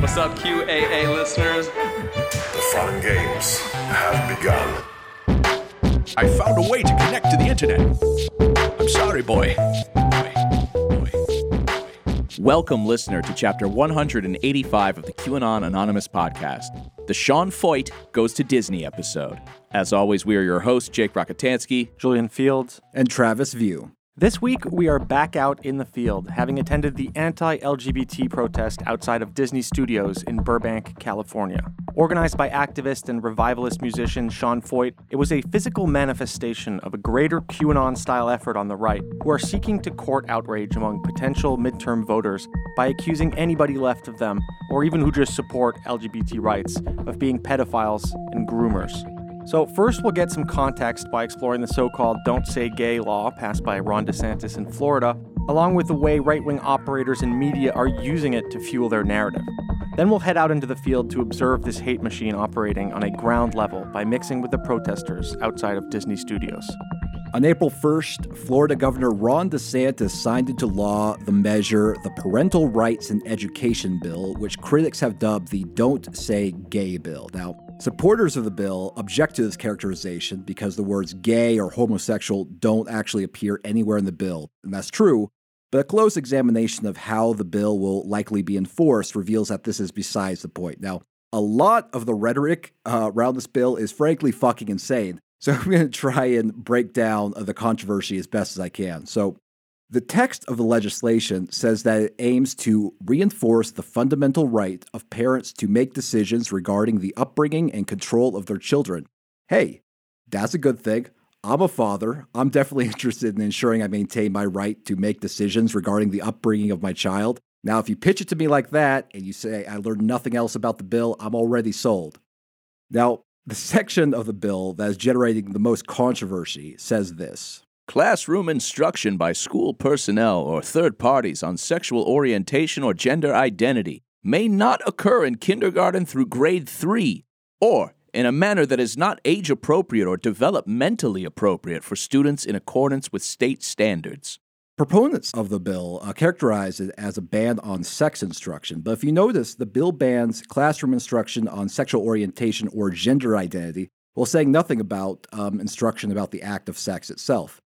What's up, QAA listeners? The fun games have begun. I found a way to connect to the internet. I'm sorry, boy. Welcome, listener, to chapter 185 of the QAnon Anonymous podcast, the Sean Feucht Goes to Disney episode. As always, we are your hosts, Jake Rockatansky, Julian Feeld. and Travis View. This week, we are back out in the field, having attended the anti LGBT protest outside of Disney Studios in Burbank, California. Organized by activist and revivalist musician Sean Feucht, it was a physical manifestation of a greater QAnon style effort on the right, who are seeking to court outrage among potential midterm voters by accusing anybody left of them, or even who just support LGBT rights, of being pedophiles and groomers. So, first, we'll get some context by exploring the so called Don't Say Gay law passed by Ron DeSantis in Florida, along with the way right wing operators and media are using it to fuel their narrative. Then we'll head out into the field to observe this hate machine operating on a ground level by mixing with the protesters outside of Disney Studios. On April 1st, Florida Governor Ron DeSantis signed into law the measure, the Parental Rights in Education Bill, which critics have dubbed the Don't Say Gay Bill. Now, supporters of the bill object to this characterization because the words gay or homosexual don't actually appear anywhere in the bill. And that's true, but a close examination of how the bill will likely be enforced reveals that this is besides the point. Now, a lot of the rhetoric uh, around this bill is frankly fucking insane. So I'm going to try and break down uh, the controversy as best as I can. So, the text of the legislation says that it aims to reinforce the fundamental right of parents to make decisions regarding the upbringing and control of their children. Hey, that's a good thing. I'm a father. I'm definitely interested in ensuring I maintain my right to make decisions regarding the upbringing of my child. Now, if you pitch it to me like that and you say I learned nothing else about the bill, I'm already sold. Now, the section of the bill that is generating the most controversy says this Classroom instruction by school personnel or third parties on sexual orientation or gender identity may not occur in kindergarten through grade 3 or in a manner that is not age appropriate or developmentally appropriate for students in accordance with state standards. Proponents of the bill uh, characterize it as a ban on sex instruction, but if you notice, the bill bans classroom instruction on sexual orientation or gender identity, while saying nothing about um, instruction about the act of sex itself.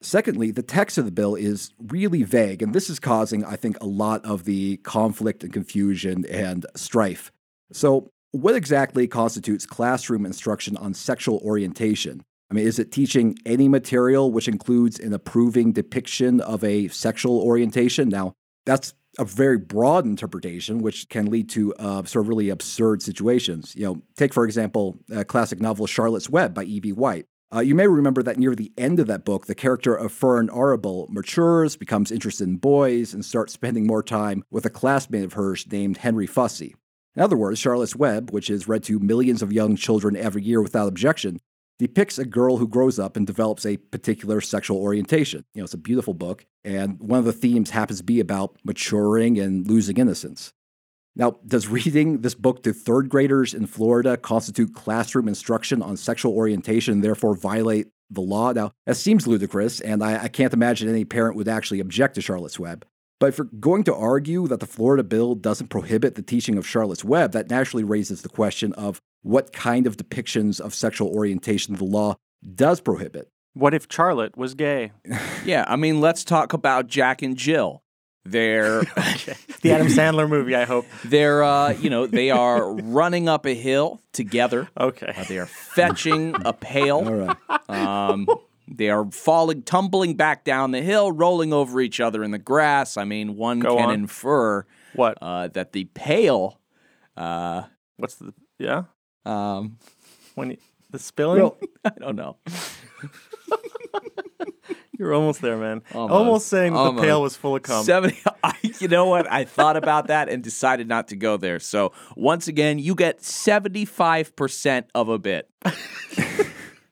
Secondly, the text of the bill is really vague, and this is causing, I think, a lot of the conflict and confusion and strife. So, what exactly constitutes classroom instruction on sexual orientation? I mean, is it teaching any material which includes an approving depiction of a sexual orientation? Now, that's a very broad interpretation, which can lead to uh, sort of really absurd situations. You know, take for example, a classic novel Charlotte's Web by E.B. White. Uh, you may remember that near the end of that book, the character of Fern Arable matures, becomes interested in boys, and starts spending more time with a classmate of hers named Henry Fussy. In other words, Charlotte's Web, which is read to millions of young children every year without objection, depicts a girl who grows up and develops a particular sexual orientation. You know, it's a beautiful book, and one of the themes happens to be about maturing and losing innocence. Now, does reading this book to third graders in Florida constitute classroom instruction on sexual orientation and therefore violate the law? Now, that seems ludicrous, and I, I can't imagine any parent would actually object to Charlotte's Web. But if you're going to argue that the Florida bill doesn't prohibit the teaching of Charlotte's Web, that naturally raises the question of what kind of depictions of sexual orientation the law does prohibit. What if Charlotte was gay? Yeah, I mean, let's talk about Jack and Jill. They're The Adam Sandler movie, I hope. they're uh, you know they are running up a hill together. Okay. Uh, they are fetching a pail. All right. Um, they are falling, tumbling back down the hill, rolling over each other in the grass. I mean, one Go can on. infer What? uh, that the pail, uh, What's the. Yeah? Um, When you, the spilling? Well, I don't know. You're almost there, man. Almost. Almost, saying that the pail was full of cum. Seventy. I, you know what? I thought about that and decided not to go there. So once again, you get seventy-five percent of a bit.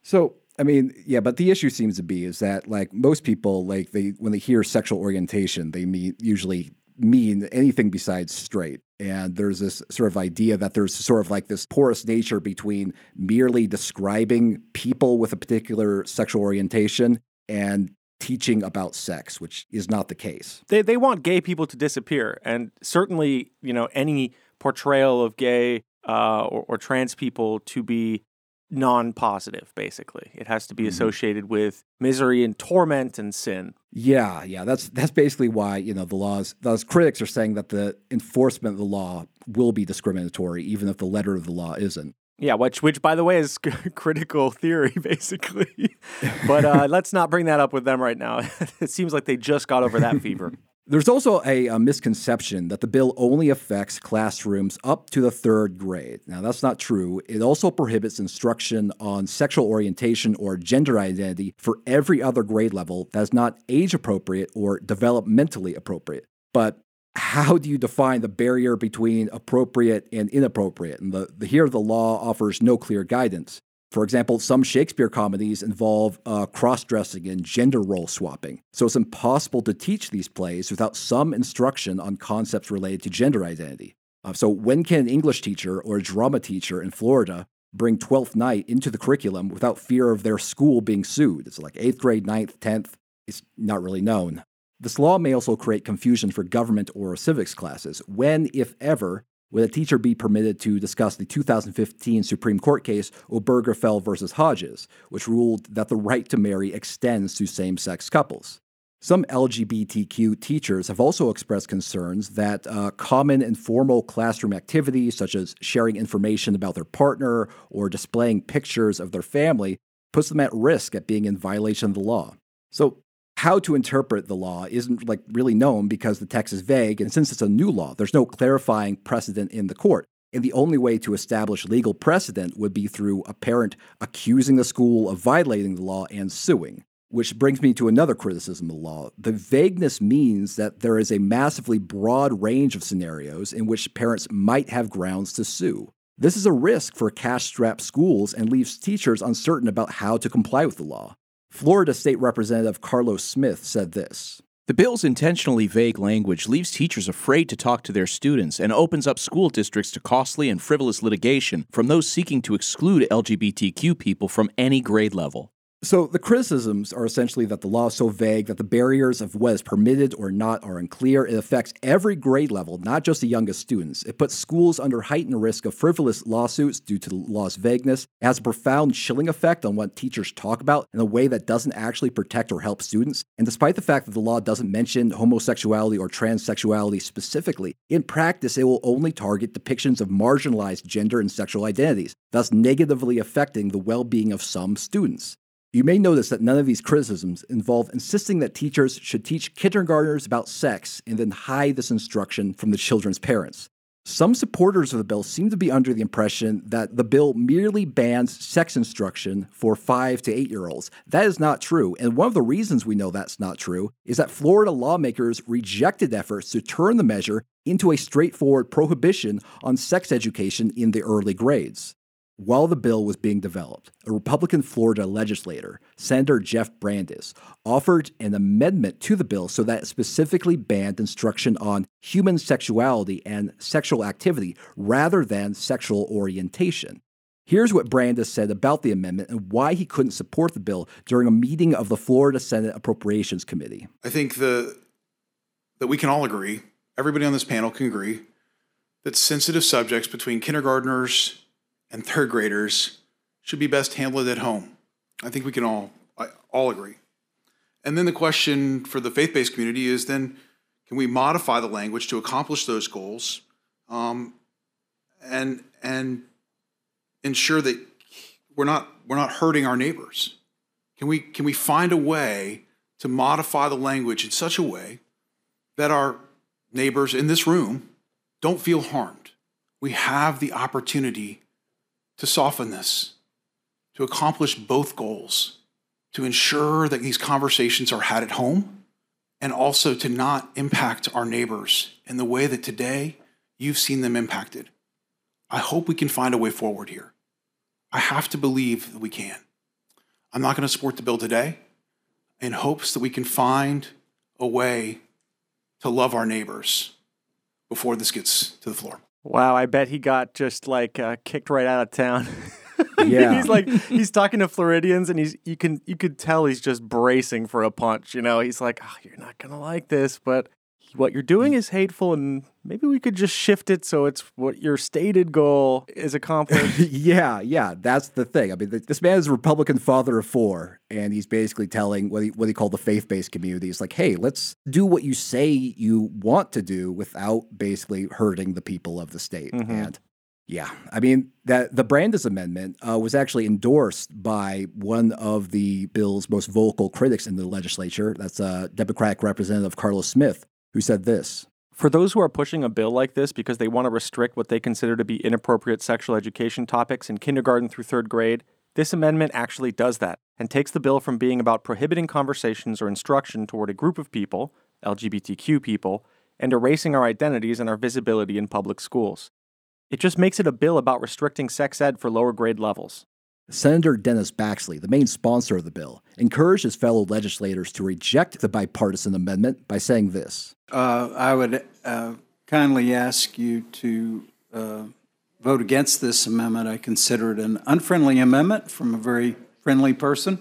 So, I mean, yeah, but the issue seems to be is that like most people, like they when they hear sexual orientation, they mean usually mean anything besides straight. And there's this sort of idea that there's sort of like this porous nature between merely describing people with a particular sexual orientation and teaching about sex, which is not the case. they, they want gay people to disappear. And certainly, you know, any portrayal of gay uh, or, or trans people to be non-positive basically. It has to be associated with misery and torment and sin. Yeah, yeah, that's that's basically why you know the laws. Those critics are saying that the enforcement of the law will be discriminatory, even if the letter of the law isn't. yeah which which by the way is critical theory basically. But uh, let's not bring that up with them right now. It seems like they just got over that fever There's also a, a misconception that the bill only affects classrooms up to the third grade. Now, that's not true. It also prohibits instruction on sexual orientation or gender identity for every other grade level that is not age appropriate or developmentally appropriate. But how do you define the barrier between appropriate and inappropriate? And the, the here the law offers no clear guidance. For example, some Shakespeare comedies involve uh, cross dressing and gender role swapping, so it's impossible to teach these plays without some instruction on concepts related to gender identity. Uh, so, when can an English teacher or a drama teacher in Florida bring Twelfth Night into the curriculum without fear of their school being sued? It's like eighth grade, ninth, tenth. It's not really known. This law may also create confusion for government or civics classes. When, if ever, would a teacher be permitted to discuss the 2015 Supreme Court case Obergefell versus Hodges, which ruled that the right to marry extends to same sex couples? Some LGBTQ teachers have also expressed concerns that uh, common informal classroom activities, such as sharing information about their partner or displaying pictures of their family, puts them at risk at being in violation of the law. So, how to interpret the law isn't like really known because the text is vague, and since it's a new law, there's no clarifying precedent in the court. And the only way to establish legal precedent would be through a parent accusing the school of violating the law and suing. Which brings me to another criticism of the law. The vagueness means that there is a massively broad range of scenarios in which parents might have grounds to sue. This is a risk for cash strapped schools and leaves teachers uncertain about how to comply with the law. Florida State Representative Carlos Smith said this The bill's intentionally vague language leaves teachers afraid to talk to their students and opens up school districts to costly and frivolous litigation from those seeking to exclude LGBTQ people from any grade level. So, the criticisms are essentially that the law is so vague that the barriers of what is permitted or not are unclear. It affects every grade level, not just the youngest students. It puts schools under heightened risk of frivolous lawsuits due to the law's vagueness. It has a profound chilling effect on what teachers talk about in a way that doesn't actually protect or help students. And despite the fact that the law doesn't mention homosexuality or transsexuality specifically, in practice, it will only target depictions of marginalized gender and sexual identities, thus negatively affecting the well being of some students. You may notice that none of these criticisms involve insisting that teachers should teach kindergartners about sex and then hide this instruction from the children's parents. Some supporters of the bill seem to be under the impression that the bill merely bans sex instruction for five to eight year olds. That is not true. And one of the reasons we know that's not true is that Florida lawmakers rejected efforts to turn the measure into a straightforward prohibition on sex education in the early grades. While the bill was being developed, a Republican Florida legislator, Senator Jeff Brandes, offered an amendment to the bill so that it specifically banned instruction on human sexuality and sexual activity rather than sexual orientation. Here's what Brandes said about the amendment and why he couldn't support the bill during a meeting of the Florida Senate Appropriations Committee. I think the that we can all agree, everybody on this panel can agree, that sensitive subjects between kindergartners and third graders should be best handled at home. I think we can all all agree. And then the question for the faith-based community is then can we modify the language to accomplish those goals, um, and and ensure that we're not we're not hurting our neighbors? Can we can we find a way to modify the language in such a way that our neighbors in this room don't feel harmed? We have the opportunity to soften this, to accomplish both goals, to ensure that these conversations are had at home, and also to not impact our neighbors in the way that today you've seen them impacted. I hope we can find a way forward here. I have to believe that we can. I'm not going to support the bill today in hopes that we can find a way to love our neighbors before this gets to the floor. Wow, I bet he got just like uh, kicked right out of town. Yeah. he's like he's talking to Floridians, and he's you can you could tell he's just bracing for a punch. You know, he's like, oh, "You're not gonna like this," but what you're doing is hateful and maybe we could just shift it so it's what your stated goal is accomplished. yeah, yeah, that's the thing. I mean, th- this man is a Republican father of four, and he's basically telling what he what he called the faith-based community. It's like, hey, let's do what you say you want to do without basically hurting the people of the state. And yeah, I mean that the Brandes Amendment uh, was actually endorsed by one of the bill's most vocal critics in the legislature. That's uh, Democratic Representative Carlos Smith, who said this. For those who are pushing a bill like this because they want to restrict what they consider to be inappropriate sexual education topics in kindergarten through third grade, this amendment actually does that and takes the bill from being about prohibiting conversations or instruction toward a group of people, LGBTQ people, and erasing our identities and our visibility in public schools. It just makes it a bill about restricting sex ed for lower grade levels. Senator Dennis Baxley, the main sponsor of the bill, encouraged his fellow legislators to reject the bipartisan amendment by saying this. Uh, I would uh, kindly ask you to uh, vote against this amendment. I consider it an unfriendly amendment from a very friendly person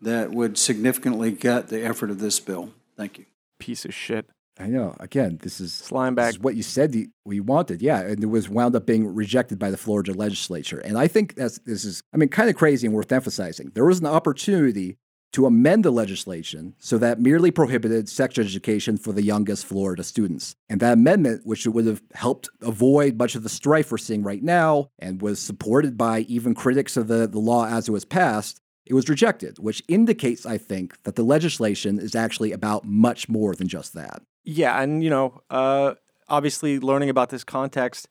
that would significantly gut the effort of this bill. Thank you. Piece of shit. I know. Again, this is Slime this is what you said you, we wanted. Yeah, and it was wound up being rejected by the Florida legislature. And I think that's this is I mean kind of crazy and worth emphasizing. There was an opportunity to amend the legislation so that merely prohibited sex education for the youngest Florida students. And that amendment, which would have helped avoid much of the strife we're seeing right now and was supported by even critics of the, the law as it was passed, it was rejected, which indicates, I think, that the legislation is actually about much more than just that. Yeah, and you know, uh, obviously, learning about this context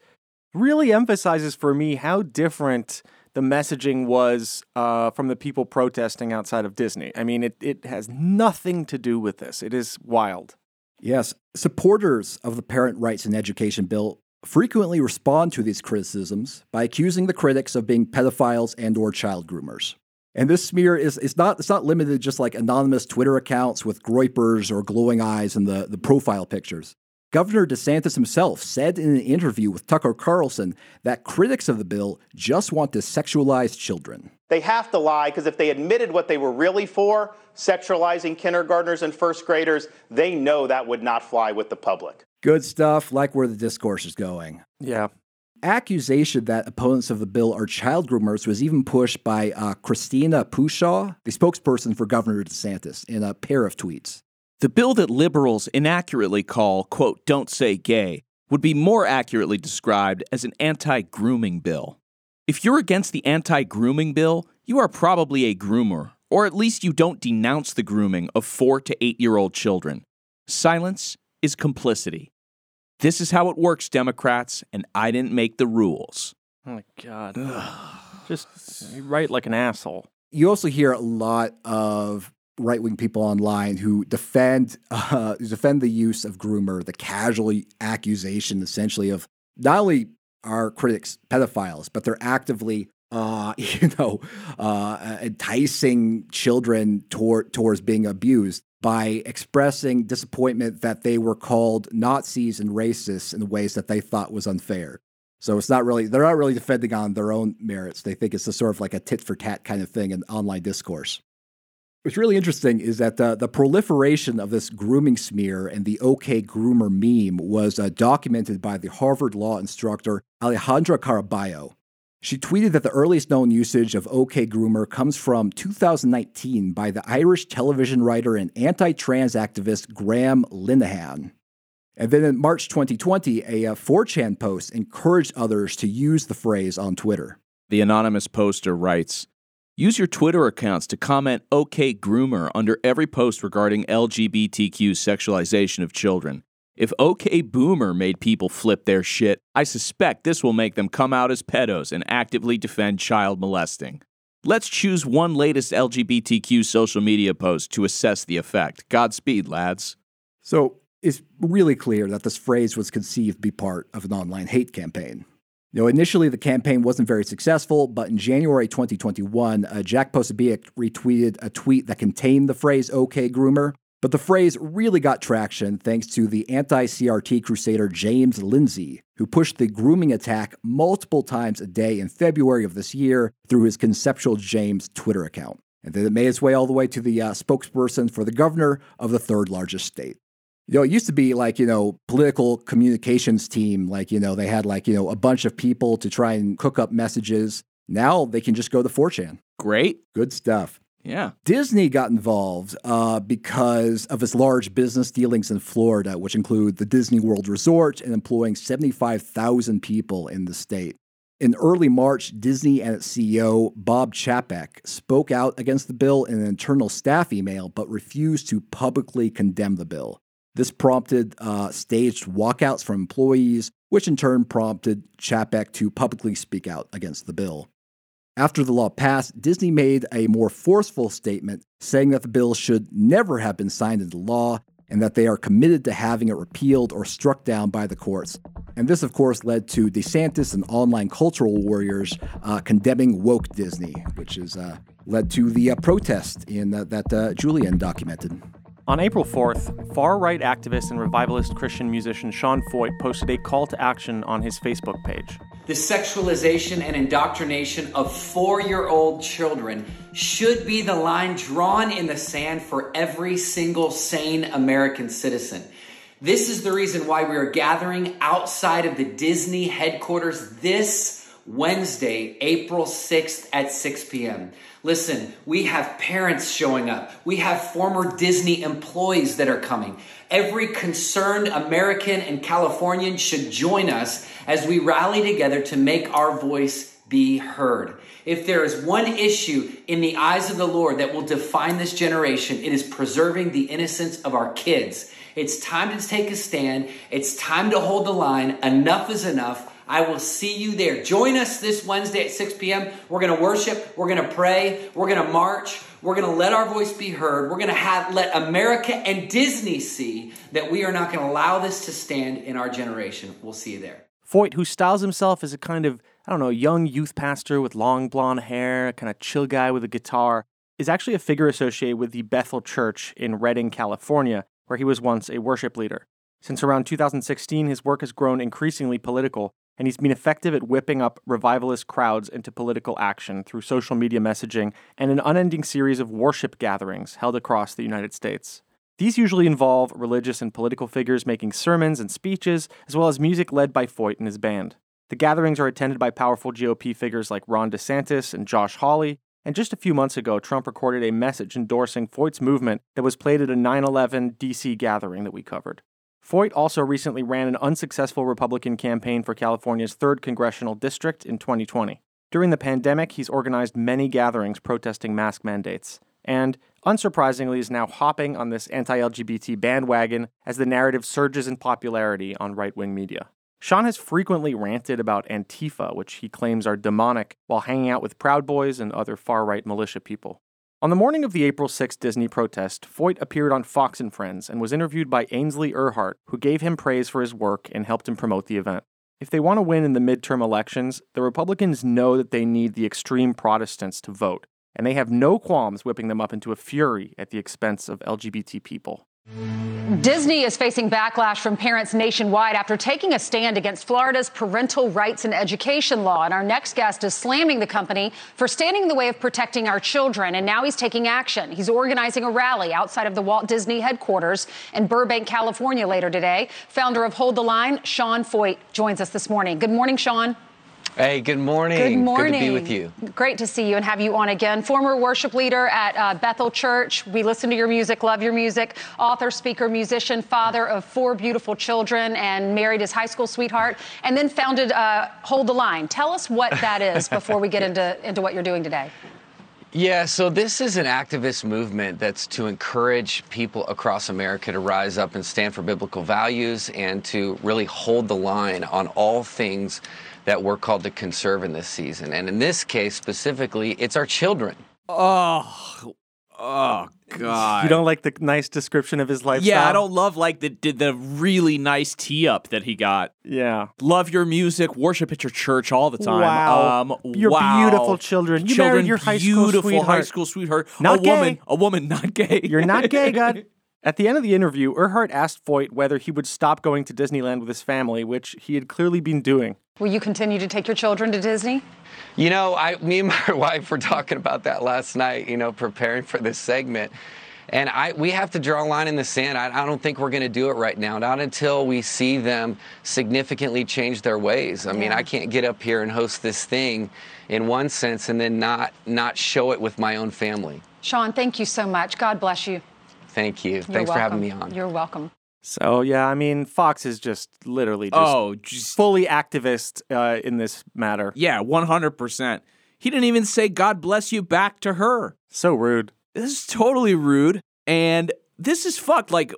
really emphasizes for me how different the messaging was uh, from the people protesting outside of Disney. I mean, it, it has nothing to do with this. It is wild. Yes, supporters of the Parent Rights and Education Bill frequently respond to these criticisms by accusing the critics of being pedophiles and or child groomers. And this smear is it's not it's not limited to just like anonymous Twitter accounts with groypers or glowing eyes in the, the profile pictures. Governor DeSantis himself said in an interview with Tucker Carlson that critics of the bill just want to sexualize children. They have to lie because if they admitted what they were really for, sexualizing kindergartners and first graders, they know that would not fly with the public. Good stuff, like where the discourse is going. Yeah. accusation that opponents of the bill are child groomers was even pushed by uh, Christina Pushaw, the spokesperson for Governor DeSantis, in a pair of tweets. The bill that liberals inaccurately call, quote, don't say gay, would be more accurately described as an anti grooming bill. If you're against the anti grooming bill, you are probably a groomer, or at least you don't denounce the grooming of four to eight year old children. Silence is complicity. This is how it works, Democrats, and I didn't make the rules. Oh my god. Just you write like an asshole. You also hear a lot of right wing people online who defend uh, defend the use of groomer, the casual accusation essentially of not only are critics pedophiles, but they're actively uh, you know, uh, enticing children toward, towards being abused by expressing disappointment that they were called Nazis and racists in ways that they thought was unfair. So it's not really, they're not really defending on their own merits. They think it's a sort of like a tit for tat kind of thing in online discourse. What's really interesting is that the, the proliferation of this grooming smear and the OK Groomer meme was uh, documented by the Harvard law instructor Alejandra Caraballo. She tweeted that the earliest known usage of OK Groomer comes from 2019 by the Irish television writer and anti trans activist Graham Linehan. And then in March 2020, a, uh 4chan post encouraged others to use the phrase on Twitter. The anonymous poster writes Use your Twitter accounts to comment OK Groomer under every post regarding LGBTQ sexualization of children. If OK Boomer made people flip their shit, I suspect this will make them come out as pedos and actively defend child molesting. Let's choose one latest LGBTQ social media post to assess the effect. Godspeed, lads. So it's really clear that this phrase was conceived to be part of an online hate campaign. You initially the campaign wasn't very successful, but in January 2021, uh, Jack Posobiec retweeted a tweet that contained the phrase "OK Groomer." But the phrase really got traction thanks to the anti-CRT crusader James Lindsay, who pushed the grooming attack multiple times a day in February of this year through his Conceptual James Twitter account. And then it made its way all the way to the uh, spokesperson for the governor of the third largest state. You know, it used to be like, you know, political communications team, like, you know, they had like, you know, a bunch of people to try and cook up messages. Now they can just go to 4chan. Great. Good stuff. Yeah. Disney got involved uh, because of its large business dealings in Florida, which include the Disney World Resort and employing 75,000 people in the state. In early March, Disney and its CEO, Bob Chapek, spoke out against the bill in an internal staff email but refused to publicly condemn the bill. This prompted uh, staged walkouts from employees, which in turn prompted Chapek to publicly speak out against the bill. After the law passed, Disney made a more forceful statement saying that the bill should never have been signed into law and that they are committed to having it repealed or struck down by the courts. And this, of course, led to DeSantis and online cultural warriors uh, condemning woke Disney, which has uh, led to the uh, protest in that uh, Julian documented. On April 4th, far right activist and revivalist Christian musician Sean Feucht posted a call to action on his Facebook page. The sexualization and indoctrination of four year old children should be the line drawn in the sand for every single sane American citizen. This is the reason why we are gathering outside of the Disney headquarters this Wednesday, April 6th at 6 p.m. Listen, we have parents showing up. We have former Disney employees that are coming. Every concerned American and Californian should join us as we rally together to make our voice be heard. If there is one issue in the eyes of the Lord that will define this generation, it is preserving the innocence of our kids. It's time to take a stand. It's time to hold the line. Enough is enough. I will see you there. Join us this Wednesday at 6 p.m. We're going to worship. We're going to pray. We're going to march. We're going to let our voice be heard. We're going to have let America and Disney see that we are not going to allow this to stand in our generation. We'll see you there. Feucht, who styles himself as a kind of, I don't know, young youth pastor with long blonde hair, a kind of chill guy with a guitar, is actually a figure associated with the Bethel Church in Redding, California, where he was once a worship leader. Since around 2016, his work has grown increasingly political, and he's been effective at whipping up revivalist crowds into political action through social media messaging and an unending series of worship gatherings held across the United States. These usually involve religious and political figures making sermons and speeches, as well as music led by Feucht and his band. The gatherings are attended by powerful GOP figures like Ron DeSantis and Josh Hawley, and just a few months ago, Trump recorded a message endorsing Feucht's movement that was played at a 9 11 DC gathering that we covered. Feucht also recently ran an unsuccessful Republican campaign for California's 3rd congressional district in 2020. During the pandemic, he's organized many gatherings protesting mask mandates, and, unsurprisingly, is now hopping on this anti LGBT bandwagon as the narrative surges in popularity on right wing media. Sean has frequently ranted about Antifa, which he claims are demonic, while hanging out with Proud Boys and other far right militia people. On the morning of the April 6 Disney protest, Feucht appeared on Fox and Friends and was interviewed by Ainsley Earhardt, who gave him praise for his work and helped him promote the event. If they want to win in the midterm elections, the Republicans know that they need the extreme Protestants to vote, and they have no qualms whipping them up into a fury at the expense of LGBT people. Disney is facing backlash from parents nationwide after taking a stand against Florida's parental rights and education law. And our next guest is slamming the company for standing in the way of protecting our children. And now he's taking action. He's organizing a rally outside of the Walt Disney headquarters in Burbank, California later today. Founder of Hold the Line, Sean Feucht, joins us this morning. Good morning, Sean. Hey, good morning. Good morning. Good to be with you. Great to see you and have you on again. Former worship leader at uh, Bethel Church. We listen to your music, love your music. Author, speaker, musician, father of four beautiful children, and married his high school sweetheart, and then founded uh, Hold the Line. Tell us what that is before we get into, into what you're doing today. Yeah, so this is an activist movement that's to encourage people across America to rise up and stand for biblical values and to really hold the line on all things that we're called to conserve in this season. And in this case specifically, it's our children. Oh, oh God! You don't like the nice description of his lifestyle? Yeah, I don't love like the the really nice tee up that he got. Yeah, love your music, worship at your church all the time. Wow, um, your wow. beautiful children. You children, married your high school beautiful sweetheart. high school sweetheart. Not a gay. woman, a woman, not gay. You're not gay, God. At the end of the interview, Earhardt asked Feucht whether he would stop going to Disneyland with his family, which he had clearly been doing. Will you continue to take your children to Disney? You know, I, me and my wife were talking about that last night, you know, preparing for this segment. And I, we have to draw a line in the sand. I, I don't think we're going to do it right now, not until we see them significantly change their ways. I mean, I can't get up here and host this thing in one sense and then not not show it with my own family. Sean, thank you so much. God bless you. Thank you. You're Thanks for having me welcome. on. You're welcome. So yeah, I mean, Fox is just literally just Oh, just- fully activist uh, in this matter. Yeah, 100%. He didn't even say God bless you back to her. So rude. This is totally rude. And this is fucked. Like,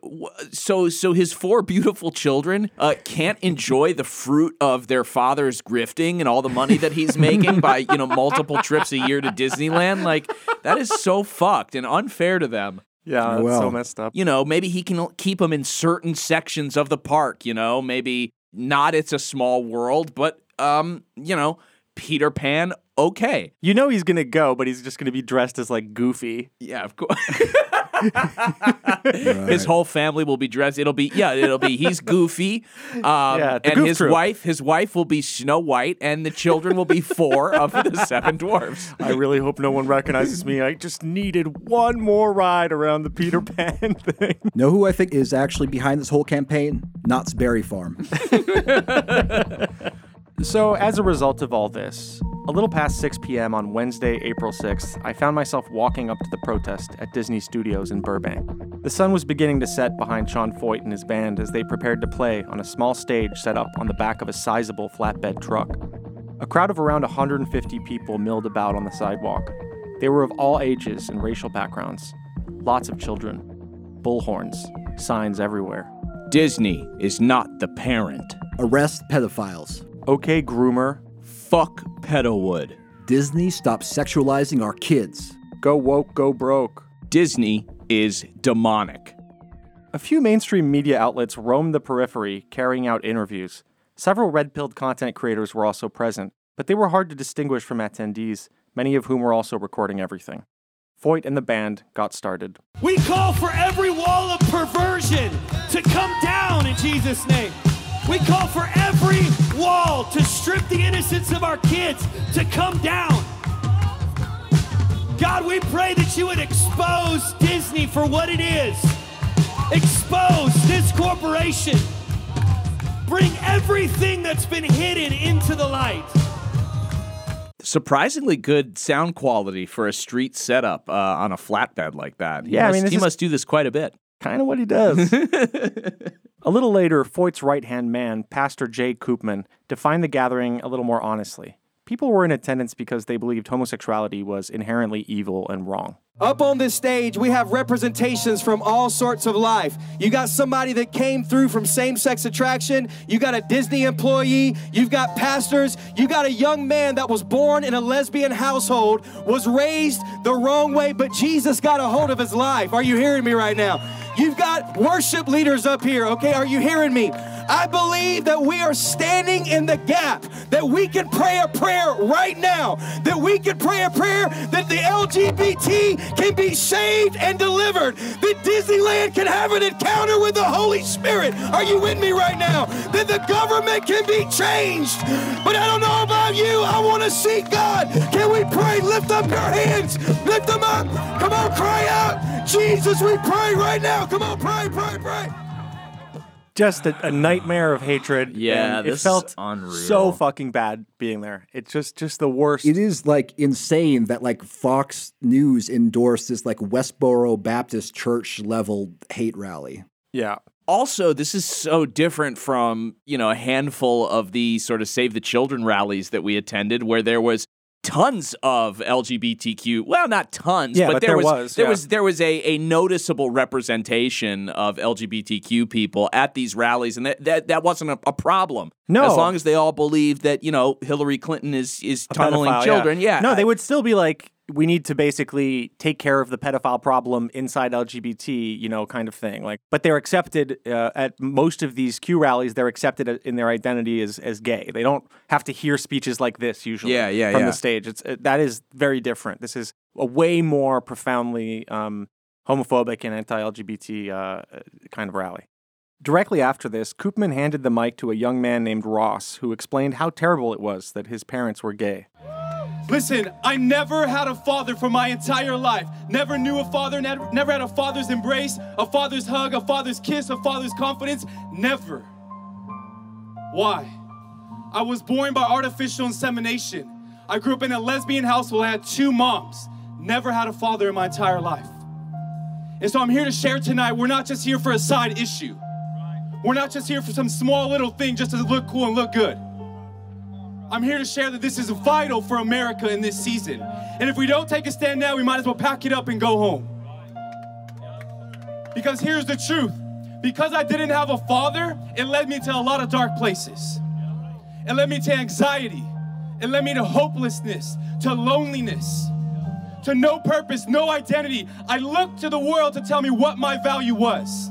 so, so his four beautiful children uh, can't enjoy the fruit of their father's grifting and all the money that he's making by, you know, multiple trips a year to Disneyland. Like, that is so fucked and unfair to them. Yeah, Oh, well. so messed up. You know, maybe he can keep them in certain sections of the park. You know, maybe not. It's a small world, but um, you know, Peter Pan. Okay, You know he's gonna go, but he's just gonna be dressed as like Goofy. Yeah, of course. His whole family will be dressed. It'll be yeah. It'll be he's goofy, um, Yeah, and Goof his Troop. wife. His wife will be Snow White, and the children will be four of the seven dwarfs. I really hope no one recognizes me. I just needed one more ride around the Peter Pan thing. Know who I think is actually behind this whole campaign? Knott's Berry Farm. So, as a result of all this, a little past 6 p.m. on Wednesday, April 6th, I found myself walking up to the protest at Disney Studios in Burbank. The sun was beginning to set behind Sean Feucht and his band as they prepared to play on a small stage set up on the back of a sizable flatbed truck. A crowd of around 150 people milled about on the sidewalk. They were of all ages and racial backgrounds. Lots of children. Bullhorns. Signs everywhere. Disney is not the parent. Arrest pedophiles. Okay, groomer. Fuck Pedalwood. Disney stop sexualizing our kids. Go woke, go broke. Disney is demonic. A few mainstream media outlets roamed the periphery, carrying out interviews. Several red pilled content creators were also present, but they were hard to distinguish from attendees, many of whom were also recording everything. Feucht and the band got started. We call for every wall of perversion to come down in Jesus' name. We call for every wall to strip the innocence of our kids to come down. God, we pray that you would expose Disney for what it is. Expose this corporation. Bring everything that's been hidden into the light. Surprisingly good sound quality for a street setup uh, on a flatbed like that. He Yeah, I mean, he is- must do this quite a bit. Kind of what he does. a little later, Feucht's right hand man, Pastor Jay Koopman, defined the gathering a little more honestly. People were in attendance because they believed homosexuality was inherently evil and wrong. Up on this stage, we have representations from all sorts of life. You got somebody that came through from same sex attraction. You got a Disney employee. You've got pastors. You got a young man that was born in a lesbian household, was raised the wrong way, but Jesus got a hold of his life. Are you hearing me right now? You've got worship leaders up here, okay? Are you hearing me? I believe that we are standing in the gap, that we can pray a prayer right now, that we can pray a prayer that the LGBT can be saved and delivered, that Disneyland can have an encounter with the Holy Spirit. Are you with me right now? That the government can be changed. But I don't know about you. I want to see God. Can we pray? Lift up your hands. Lift them up. Come on, cry out. Jesus, we pray right now. Come on, pray, pray, pray. Just a, a nightmare of hatred. Yeah, and it this is felt unreal. so fucking bad being there. It's just just the worst. It is like insane that like Fox News endorsed this like Westboro Baptist Church level hate rally. Yeah. Also, this is so different from, you know, a handful of the sort of Save the Children rallies that we attended where there was tons of LGBTQ. Well, not tons, Yeah, but, but there, there was, was, there yeah. was there was a, a noticeable representation of LGBTQ people at these rallies, and that that, that wasn't a, a problem. No. as long as they all believed that you know Hillary Clinton is is a tunneling pedophile, children. Yeah, No, I- they would still be like, we need to basically take care of the pedophile problem inside LGBT, you know, kind of thing. Like, but they're accepted uh, at most of these Q rallies. They're accepted in their identity as as gay. They don't have to hear speeches like this usually. Yeah, yeah, from yeah. the stage. It's uh, that is very different. This is a way more profoundly um, homophobic and anti-LGBT uh, kind of rally. Directly after this, Koopman handed the mic to a young man named Ross, who explained how terrible it was that his parents were gay. Listen, I never had a father for my entire life. Never knew a father, never, had a father's embrace, a father's hug, a father's kiss, a father's confidence. Never. Why? I was born by artificial insemination. I grew up in a lesbian household. I had two moms. Never had a father in my entire life. And so I'm here to share tonight. We're not just here for a side issue. We're not just here for some small little thing just to look cool and look good. I'm here to share that this is vital for America in this season. And if we don't take a stand now, we might as well pack it up and go home. Because here's the truth because I didn't have a father, it led me to a lot of dark places. It led me to anxiety. It led me to hopelessness, to loneliness, to no purpose, no identity. I looked to the world to tell me what my value was.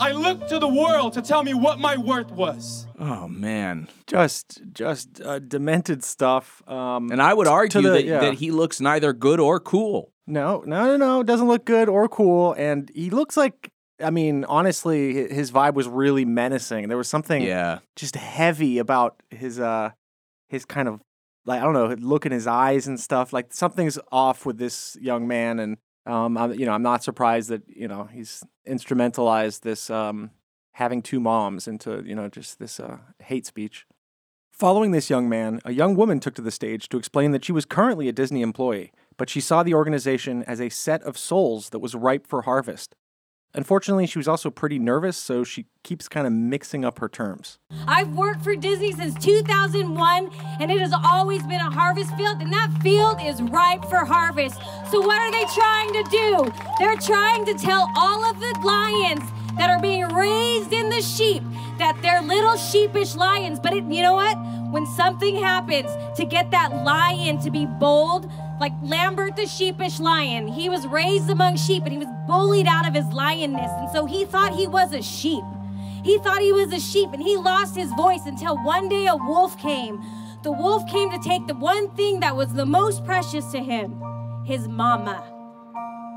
I looked to the world to tell me what my worth was. Oh man, just just uh, demented stuff. Um, and I would argue the- that, yeah. that he looks neither good or cool. No, no, no, no. Doesn't look good or cool. And he looks like, I mean, honestly, his vibe was really menacing. There was something Yeah. just heavy about his, uh, his kind of, like, I don't know, look in his eyes and stuff. Like something's off with this young man. And, um, I'm, you know, I'm not surprised that, you know, he's instrumentalized this, um, having two moms into, you know, just this, uh, hate speech. Following this young man, a young woman took to the stage to explain that she was currently a Disney employee, but she saw the organization as a set of souls that was ripe for harvest. Unfortunately, she was also pretty nervous, so she keeps kind of mixing up her terms. I've worked for Disney since 2001, and it has always been a harvest field, and that field is ripe for harvest. So, what are they trying to do? They're trying to tell all of the lions that are being raised in the sheep that they're little sheepish lions. But it, you know what? When something happens to get that lion to be bold, like Lambert the sheepish lion, he was raised among sheep and he was bullied out of his lionness. And so he thought he was a sheep. He thought he was a sheep and he lost his voice until one day a wolf came. The wolf came to take the one thing that was the most precious to him his mama.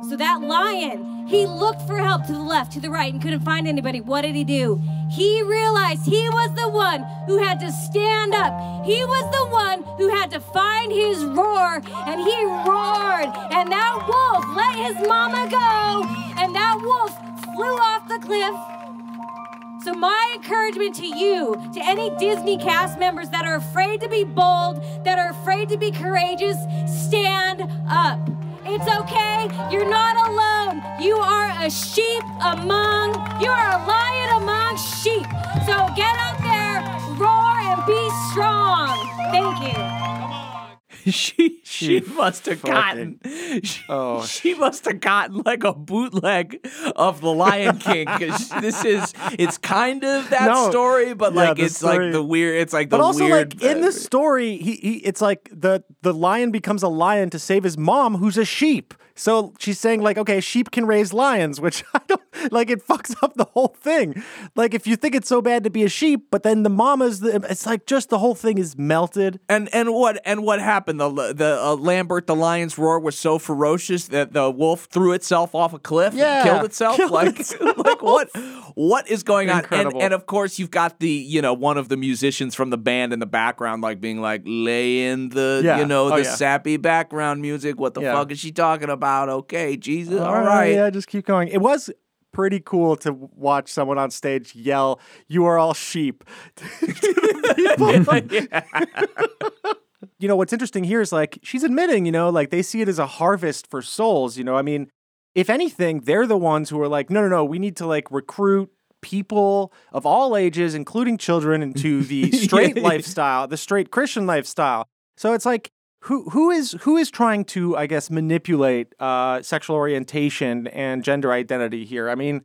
So that lion, he looked for help to the left, to the right, and couldn't find anybody. What did he do? He realized he was one who had to stand up. He was the one who had to find his roar, and he roared. And that wolf let his mama go, and that wolf flew off the cliff. So, my encouragement to you, to any Disney cast members that are afraid to be bold, that are afraid to be courageous, stand up. It's okay. You're not alone. You are a sheep among, you are a lion among sheep. So, get out there, roar, and be strong. Thank you. she she must have gotten she, Oh. she must have gotten like a bootleg of the Lion King because this is it's kind of that No. story, but Yeah, like it's story- like the weird. It's like the But also, weird. like in the story, he, he it's like the the lion becomes a lion to save his mom, who's a sheep. So she's saying like, okay, sheep can raise lions, which I don't like. It fucks up the whole thing. Like if you think it's so bad to be a sheep, but then the mama's, the, it's like just the whole thing is melted. and and what and what happened? The the uh, Lambert the lion's roar was so ferocious that the wolf threw itself off a cliff, and killed itself. killed like like what what is going on? And, and of course you've got the you know one of the musicians from the band in the background, like being like lay in the Yeah. you know Oh, the yeah. sappy background music. What the Yeah. fuck is she talking about? Okay, Jesus, All all right. yeah, just keep going. It was pretty cool to watch someone on stage yell, "You are all sheep." you know what's interesting here is like she's admitting, you know, like they see it as a harvest for souls. You know, I mean, if anything, they're the ones who are like, no, no, no, we need to like recruit people of all ages, including children, into the straight lifestyle, the straight Christian lifestyle. So it's like who who is who is trying to, I guess, manipulate uh, sexual orientation and gender identity here? I mean,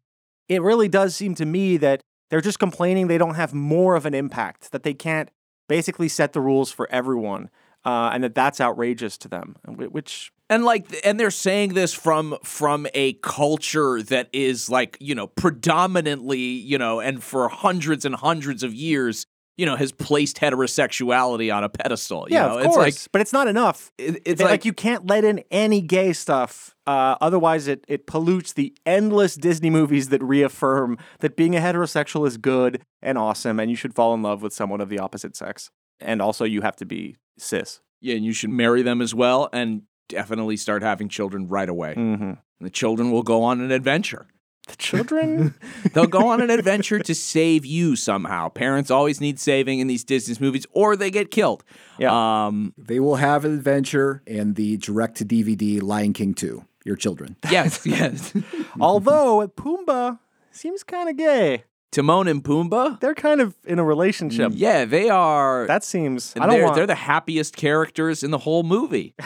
it really does seem to me that they're just complaining they don't have more of an impact, that they can't basically set the rules for everyone, uh, and that that's outrageous to them. Which and like and they're saying this from from a culture that is like you know predominantly you know and for hundreds and hundreds of years you know has placed heterosexuality on a pedestal you yeah, know of it's course, like but it's not enough. it- it's like, like, you can't let in any gay stuff. Uh, otherwise, it it pollutes the endless Disney movies that reaffirm that being a heterosexual is good and awesome, and you should fall in love with someone of the opposite sex. And also, you have to be cis. Yeah, and you should marry them as well and definitely start having children right away. Mm-hmm. And the children will go on an adventure. The children? They'll go on an adventure to save you somehow. Parents always need saving in these Disney movies, or they get killed. Yeah. Um, They will have an adventure in the direct to DVD Lion King 2, your children. yes, yes. Although Pumbaa seems kind of gay. Timon and Pumbaa? They're kind of in a relationship. Yeah, they are. That seems. I don't they're, want. they're the happiest characters in the whole movie.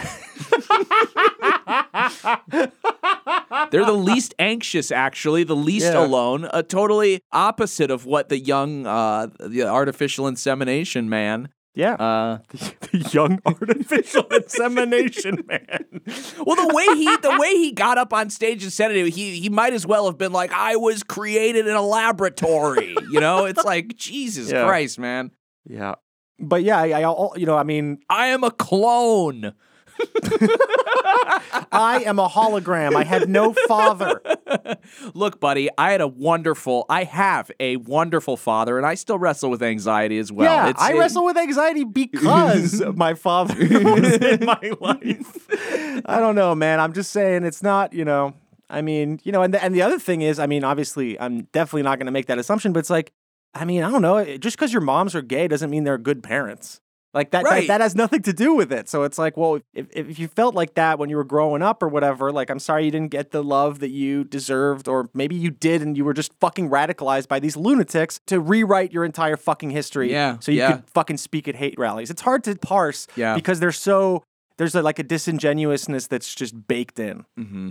they're the least anxious, actually, the least Yeah. alone. A totally opposite of what the young, uh, the artificial insemination man. Yeah, uh, the young artificial insemination man. Well, the way he the way he got up on stage and said it, he he might as well have been like, "I was created in a laboratory." You know, it's like Jesus Yeah. Christ, man. Yeah, but yeah, I, I, you know, I mean, I am a clone. I am a hologram. I had no father. Look, buddy, I had a wonderful, I have a wonderful father, and I still wrestle with anxiety as well. yeah, It's- I it- wrestle with anxiety because my father was in my life. I don't know, man. I'm just saying it's not, you know. I mean, you know, and the, and the other thing is, I mean, obviously, I'm definitely not going to make that assumption, but it's like, I mean, I don't know. Just because your moms are gay doesn't mean they're good parents. Like that, Right. that, that has nothing to do with it. So it's like, well, if, if you felt like that when you were growing up or whatever, like, I'm sorry you didn't get the love that you deserved, or maybe you did and you were just fucking radicalized by these lunatics to rewrite your entire fucking history. Yeah, So you yeah. could fucking speak at hate rallies. It's hard to parse Yeah. because they're so, there's a, like a disingenuousness that's just baked in. Mm-hmm.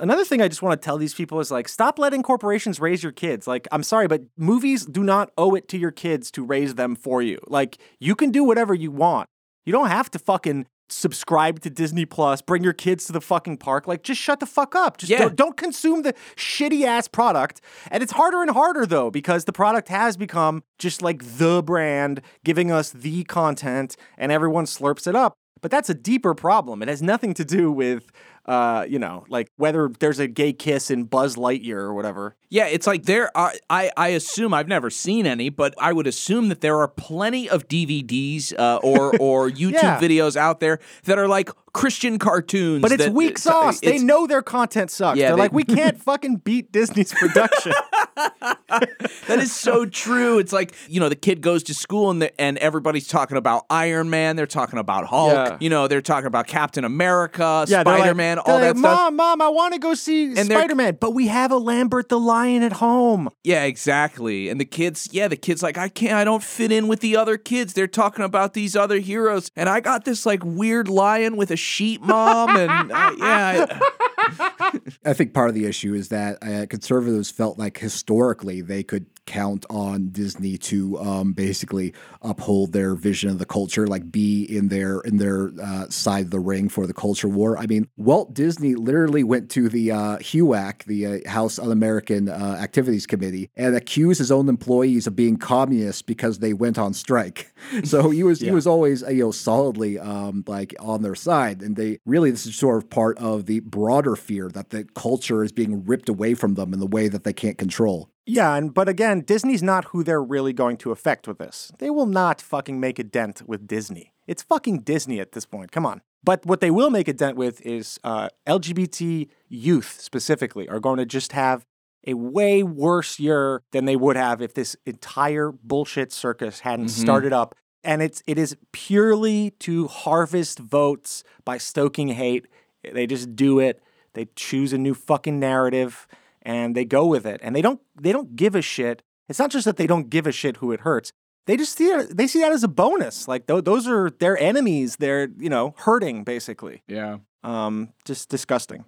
Another thing I just want to tell these people is like, stop letting corporations raise your kids. Like, I'm sorry, but movies do not owe it to your kids to raise them for you. Like, you can do whatever you want. You don't have to fucking subscribe to Disney Plus, bring your kids to the fucking park. Like, just shut the fuck up. Just Yeah. don't, don't consume the shitty ass product. And it's harder and harder though, because the product has become just like the brand giving us the content and everyone slurps it up. But that's a deeper problem. It has nothing to do with, uh, you know, like whether there's a gay kiss in Buzz Lightyear or whatever. Yeah, it's like there are. I I assume I've never seen any, but I would assume that there are plenty of DVDs uh, or or YouTube Yeah. videos out there that are like Christian cartoons. But it's that- weak uh, that- sauce. They know their content sucks. Yeah, They're they- like, we can't fucking beat Disney's production. that is so true. It's like you know the kid goes to school and the, and everybody's talking about Iron Man. They're talking about Hulk. Yeah. You know they're talking about Captain America, Yeah, Spider Man, they're all that like, stuff. Mom, mom, I want to go see Spider Man, but we have a Lambert the Lion at home. Yeah, exactly. And the kids, yeah, the kids like I can't, I don't fit in with the other kids. They're talking about these other heroes, and I got this like weird lion with a sheep mom, and uh, yeah, I- I think part of the issue is that uh, conservatives felt like historically they could count on Disney to um, basically uphold their vision of the culture, like be in their in their uh, side of the ring for the culture war. I mean, Walt Disney literally went to the uh, HUAC, the uh, House Un-American uh, Activities Committee, and accused his own employees of being communists because they went on strike. So he was he was always you know solidly um, like on their side, and they really this is sort of part of the broader fear that the culture is being ripped away from them in the way that they can't control. Yeah, and but again, Disney's not who they're really going to affect with this. They will not fucking make a dent with Disney. It's fucking Disney at this point. Come on. But what they will make a dent with is uh, LGBT youth specifically are going to just have a way worse year than they would have if this entire bullshit circus hadn't Mhm. started up. And it's it is purely to harvest votes by stoking hate. They just do it. They choose a new fucking narrative and they go with it. And they don't they don't give a shit. It's not just that they don't give a shit who it hurts. They just see it, they see that as a bonus. Like th- those are their enemies. They're you know hurting basically. yeah. Um, just disgusting.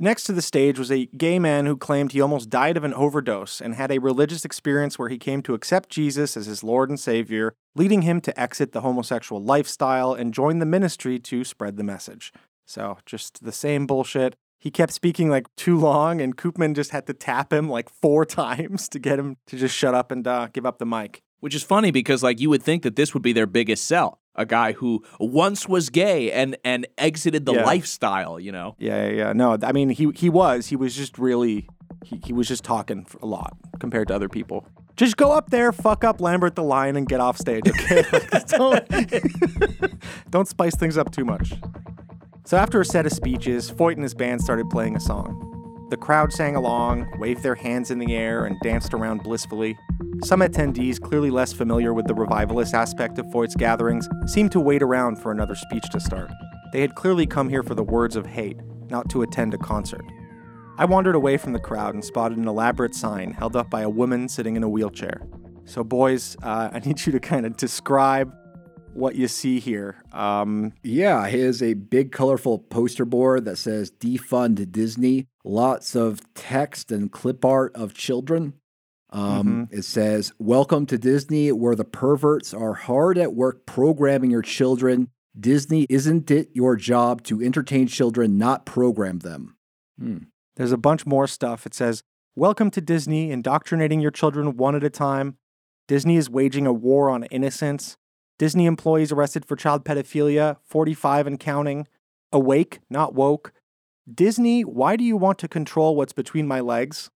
Next to the stage was a gay man who claimed he almost died of an overdose and had a religious experience where he came to accept Jesus as his Lord and Savior, leading him to exit the homosexual lifestyle and join the ministry to spread the message. So, just the same bullshit. He kept speaking like too long, and Koopman just had to tap him like four times to get him to just shut up and uh, give up the mic. Which is funny because like you would think that this would be their biggest sell. A guy who once was gay and and exited the Yeah. lifestyle, you know. Yeah, yeah, yeah. No, I mean he he was he was just really he, he was just talking a lot compared to other people. Just go up there, fuck up Lambert the Lion, and get off stage, okay? Don't, don't spice things up too much. So after a set of speeches, Feucht and his band started playing a song. The crowd sang along, waved their hands in the air, and danced around blissfully. Some attendees, clearly less familiar with the revivalist aspect of Feucht's gatherings, seemed to wait around for another speech to start. They had clearly come here for the words of hate, not to attend a concert. I wandered away from the crowd and spotted an elaborate sign held up by a woman sitting in a wheelchair. So, boys, uh, I need you to kind of describe what you see here. Um, yeah, here's a big, colorful poster board that says defund Disney. Lots of text and clip art of children. Um, It says, Welcome to Disney, where the perverts are hard at work programming your children. Disney isn't it your job to entertain children, not program them? Hmm. There's a bunch more stuff. It says, Welcome to Disney, indoctrinating your children one at a time. Disney is waging a war on innocence. Disney employees arrested for child pedophilia, 45 and counting. Awake, not woke. Disney, why do you want to control what's between my legs?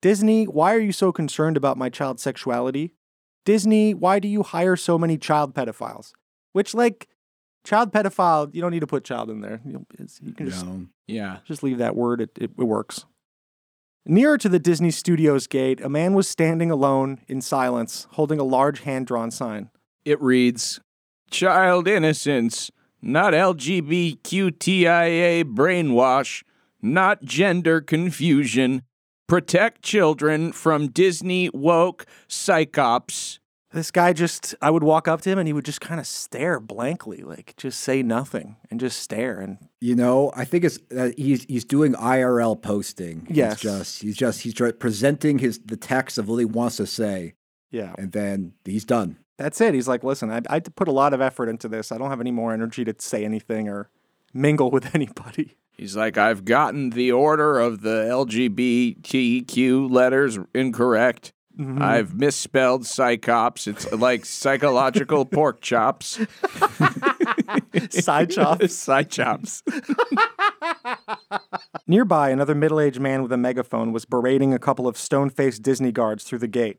Disney, why are you so concerned about my child's sexuality? Disney, why do you hire so many child pedophiles? Which, like, child pedophile, you don't need to put child in there. You, you can just, Yeah. just leave that word, it, it, it works. Nearer to the Disney Studios gate, a man was standing alone in silence, holding a large hand drawn sign. It reads Child innocence, not LGBTQIA brainwash, not gender confusion. Protect children from Disney woke psychops. This guy just, I would walk up to him and he would just kind of stare blankly, like just say nothing and just stare. And You know, I think it's uh, he's he's doing IRL posting. Yes. he's just he's just he's try- presenting his the text of what he wants to say, yeah, and then he's done. That's it. He's like, listen, I, I put a lot of effort into this. I don't have any more energy to say anything or mingle with anybody. He's like, I've gotten the order of the LGBTQ letters incorrect. Mhm. I've misspelled psychops. It's like psychological pork chops. Side chops. Side chops. Nearby, another middle aged man with a megaphone was berating a couple of stone faced Disney guards through the gate.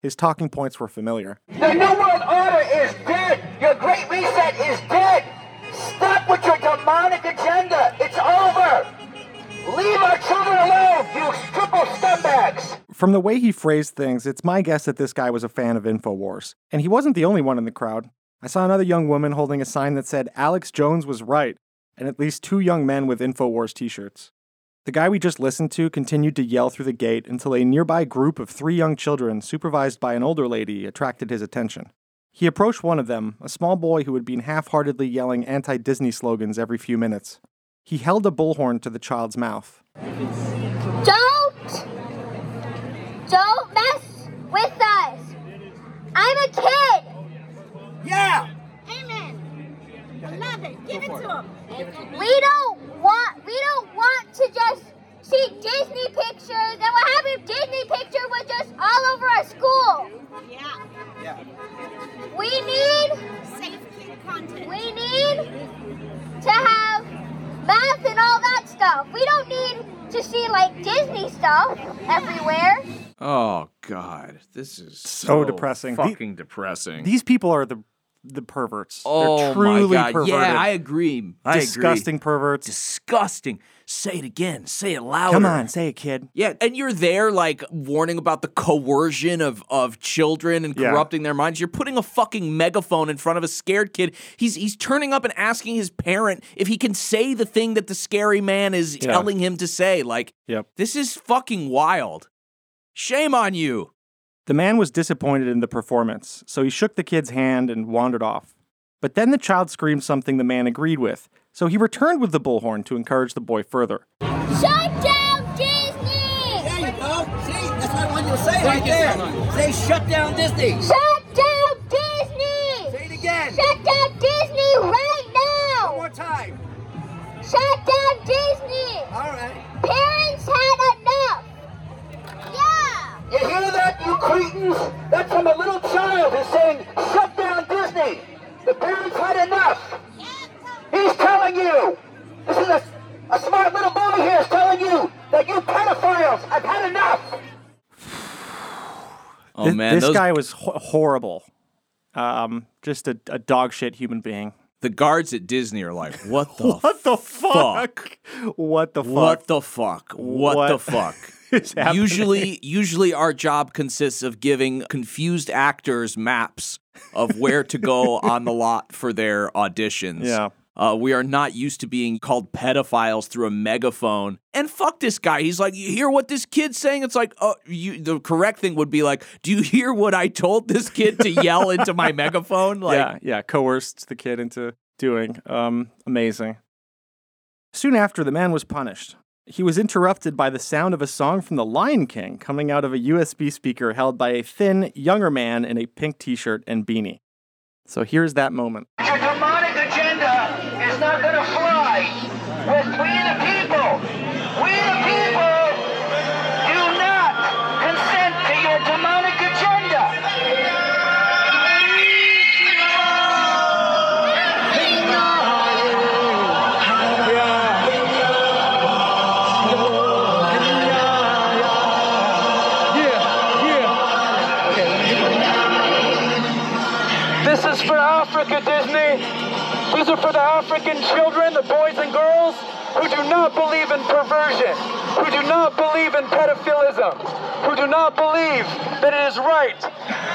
His talking points were familiar. The New World Order is dead. Your Great Reset is dead. Stop with your demonic agenda. It's over. Leave our children alone, you triple scumbags. From the way he phrased things, it's my guess that this guy was a fan of InfoWars. And he wasn't the only one in the crowd. I saw another young woman holding a sign that said Alex Jones was right, and at least two young men with InfoWars t shirts. The guy we just listened to continued to yell through the gate until a nearby group of three young children, supervised by an older lady, attracted his attention. He approached one of them, a small boy who had been half heartedly yelling anti Disney slogans every few minutes. He held a bullhorn to the child's mouth. Don't! Don't mess with us! I'm a kid! Yeah! Amen! Love it. Give it to him. We don't want we don't want to just see Disney pictures and what happened if Disney picture was just all over our school? Yeah. Yeah. We need safe kid content. We need to have math and all that stuff. We don't need to see like Disney stuff everywhere. Oh God, this is So depressing. The- Fucking depressing. These people are the the perverts. Oh They're truly my God. perverted. Yeah, I agree. I agree. Disgusting perverts. Disgusting. Say it again. Say it louder. Come on, say it, kid. Yeah, and you're there like warning about the coercion of of children and Yeah. corrupting their minds. You're putting a fucking megaphone in front of a scared kid. He's he's turning up and asking his parent if he can say the thing that the scary man is Yeah. telling him to say. Like, Yep. this is fucking wild. Shame on you. The man was disappointed in the performance, so he shook the kid's hand and wandered off. But then the child screamed something the man agreed with, so he returned with the bullhorn to encourage the boy further. Shut down Disney! There you go. See, that's what I wanted you to say right there. Say shut down Disney. Shut down Disney! Say it again. Shut down Disney right now! One more time. Shut down Disney! All right. Parents had enough! Yeah! You hear that, you cretins? That's from a little child who's saying, shut down Disney. The parents had enough. He's telling you. This is a, a smart little boy here is telling you that you pedophiles, I've had enough. Oh this, man, this those- guy was ho- horrible. Um, just a, a dog shit human being. The guards at Disney are like, what the What the fuck? What the fuck? What the fuck? What, What the fuck? is happening? usually, usually our job consists of giving confused actors maps of where to go on the lot for their auditions. Yeah. Uh, we are not used to being called pedophiles through a megaphone. And fuck this guy. He's like, you hear what this kid's saying? It's like, oh, you. The correct thing would be like, do you hear what I told this kid to yell into my megaphone? Like, yeah, yeah, coerced the kid into doing. Um, amazing. Soon after, the man was punished. He was interrupted by the sound of a song from The Lion King coming out of a USB speaker held by a thin, younger man in a pink t shirt and beanie. So here's that moment. Your demonic agenda is not going to Africa, Disney. These are for the African children, the boys and girls who do not believe in perversion, who do not believe in pedophilism, who do not believe that it is right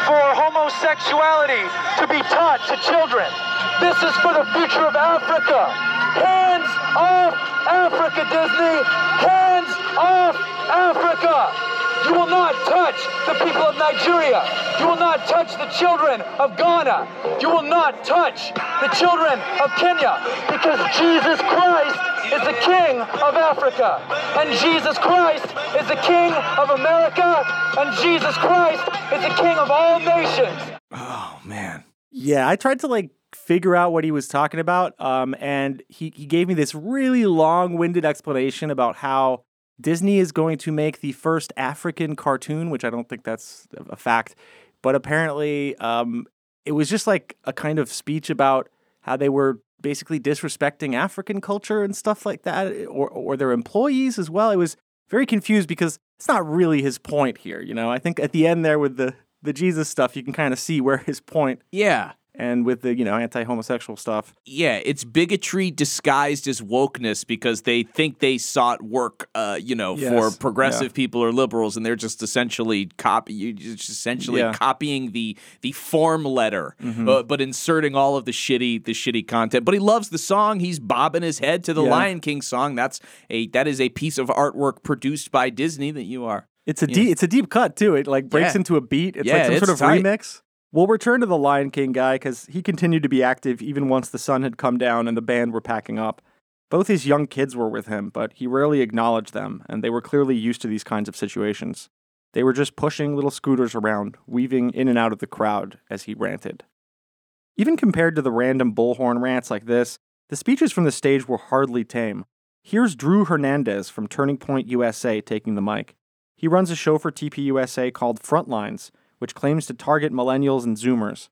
for homosexuality to be taught to children. This is for the future of Africa. Hands off Africa, Disney. Hands off Africa. You will not touch the people of Nigeria. You will not touch the children of Ghana. You will not touch the children of Kenya because Jesus Christ is the King of Africa. And Jesus Christ is the King of America. And Jesus Christ is the King of all nations. Oh man. Yeah, I tried to like figure out what he was talking about. Um, and he, he gave me this really long winded explanation about how Disney is going to make the first African cartoon, which I don't think that's a fact. But apparently, um, it was just like a kind of speech about how they were basically disrespecting African culture and stuff like that, or, or their employees as well. It was very confused because it's not really his point here. You know, I think at the end there with the, the Jesus stuff, you can kind of see where his point Yeah. And with the you know anti-homosexual stuff. Yeah, it's bigotry disguised as wokeness because they think they sought work, uh, you know, Yes, for progressive people or liberals, and they're just essentially copy, you just essentially Yeah. copying the the form letter, Mhm. uh, but inserting all of the shitty the shitty content. But he loves the song. He's bobbing his head to the Yeah. Lion King song. That's a that is a piece of artwork produced by Disney that you are. It's a Yeah. deep, it's a deep cut too. It like breaks Yeah. into a beat. It's Yeah, like some it's sort of tight. remix. We'll return to the Lion King guy because he continued to be active even once the sun had come down and the band were packing up. Both his young kids were with him, but he rarely acknowledged them, and they were clearly used to these kinds of situations. They were just pushing little scooters around, weaving in and out of the crowd as he ranted. Even compared to the random bullhorn rants like this, the speeches from the stage were hardly tame. Here's Drew Hernandez from Turning Point USA taking the mic. He runs a show for TPUSA called Frontlines, which claims to target millennials and Zoomers.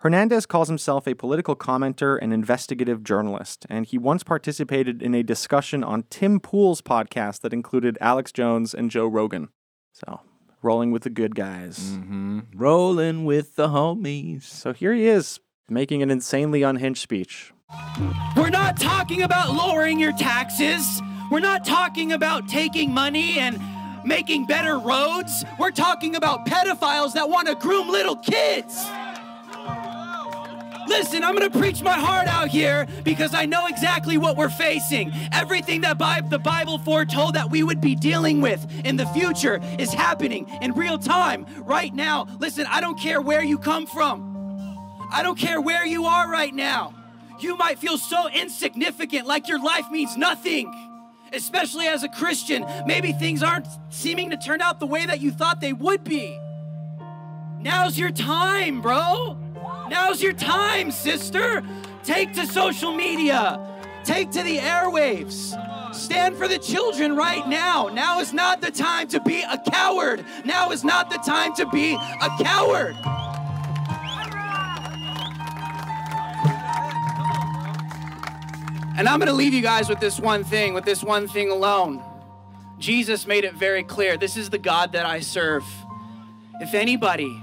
Hernandez calls himself a political commenter and investigative journalist, and he once participated in a discussion on Tim Pool's podcast that included Alex Jones and Joe Rogan. So, rolling with the good guys. Mm-hmm. Rolling with the homies. So here he is, making an insanely unhinged speech. We're not talking about lowering your taxes. We're not talking about taking money and making better roads. We're talking about pedophiles that want to groom little kids. Listen, I'm going to preach my heart out here because I know exactly what we're facing. Everything that Bi- the Bible foretold that we would be dealing with in the future is happening in real time right now. Listen, I don't care where you come from. I don't care where you are right now. You might feel so insignificant, like your life means nothing. Especially as a Christian, maybe things aren't seeming to turn out the way that you thought they would be. Now's your time, bro. Now's your time, sister. Take to social media, take to the airwaves. Stand for the children right now. Now is not the time to be a coward. Now is not the time to be a coward. And I'm going to leave you guys with this one thing, with this one thing alone. Jesus made it very clear this is the God that I serve. if anybody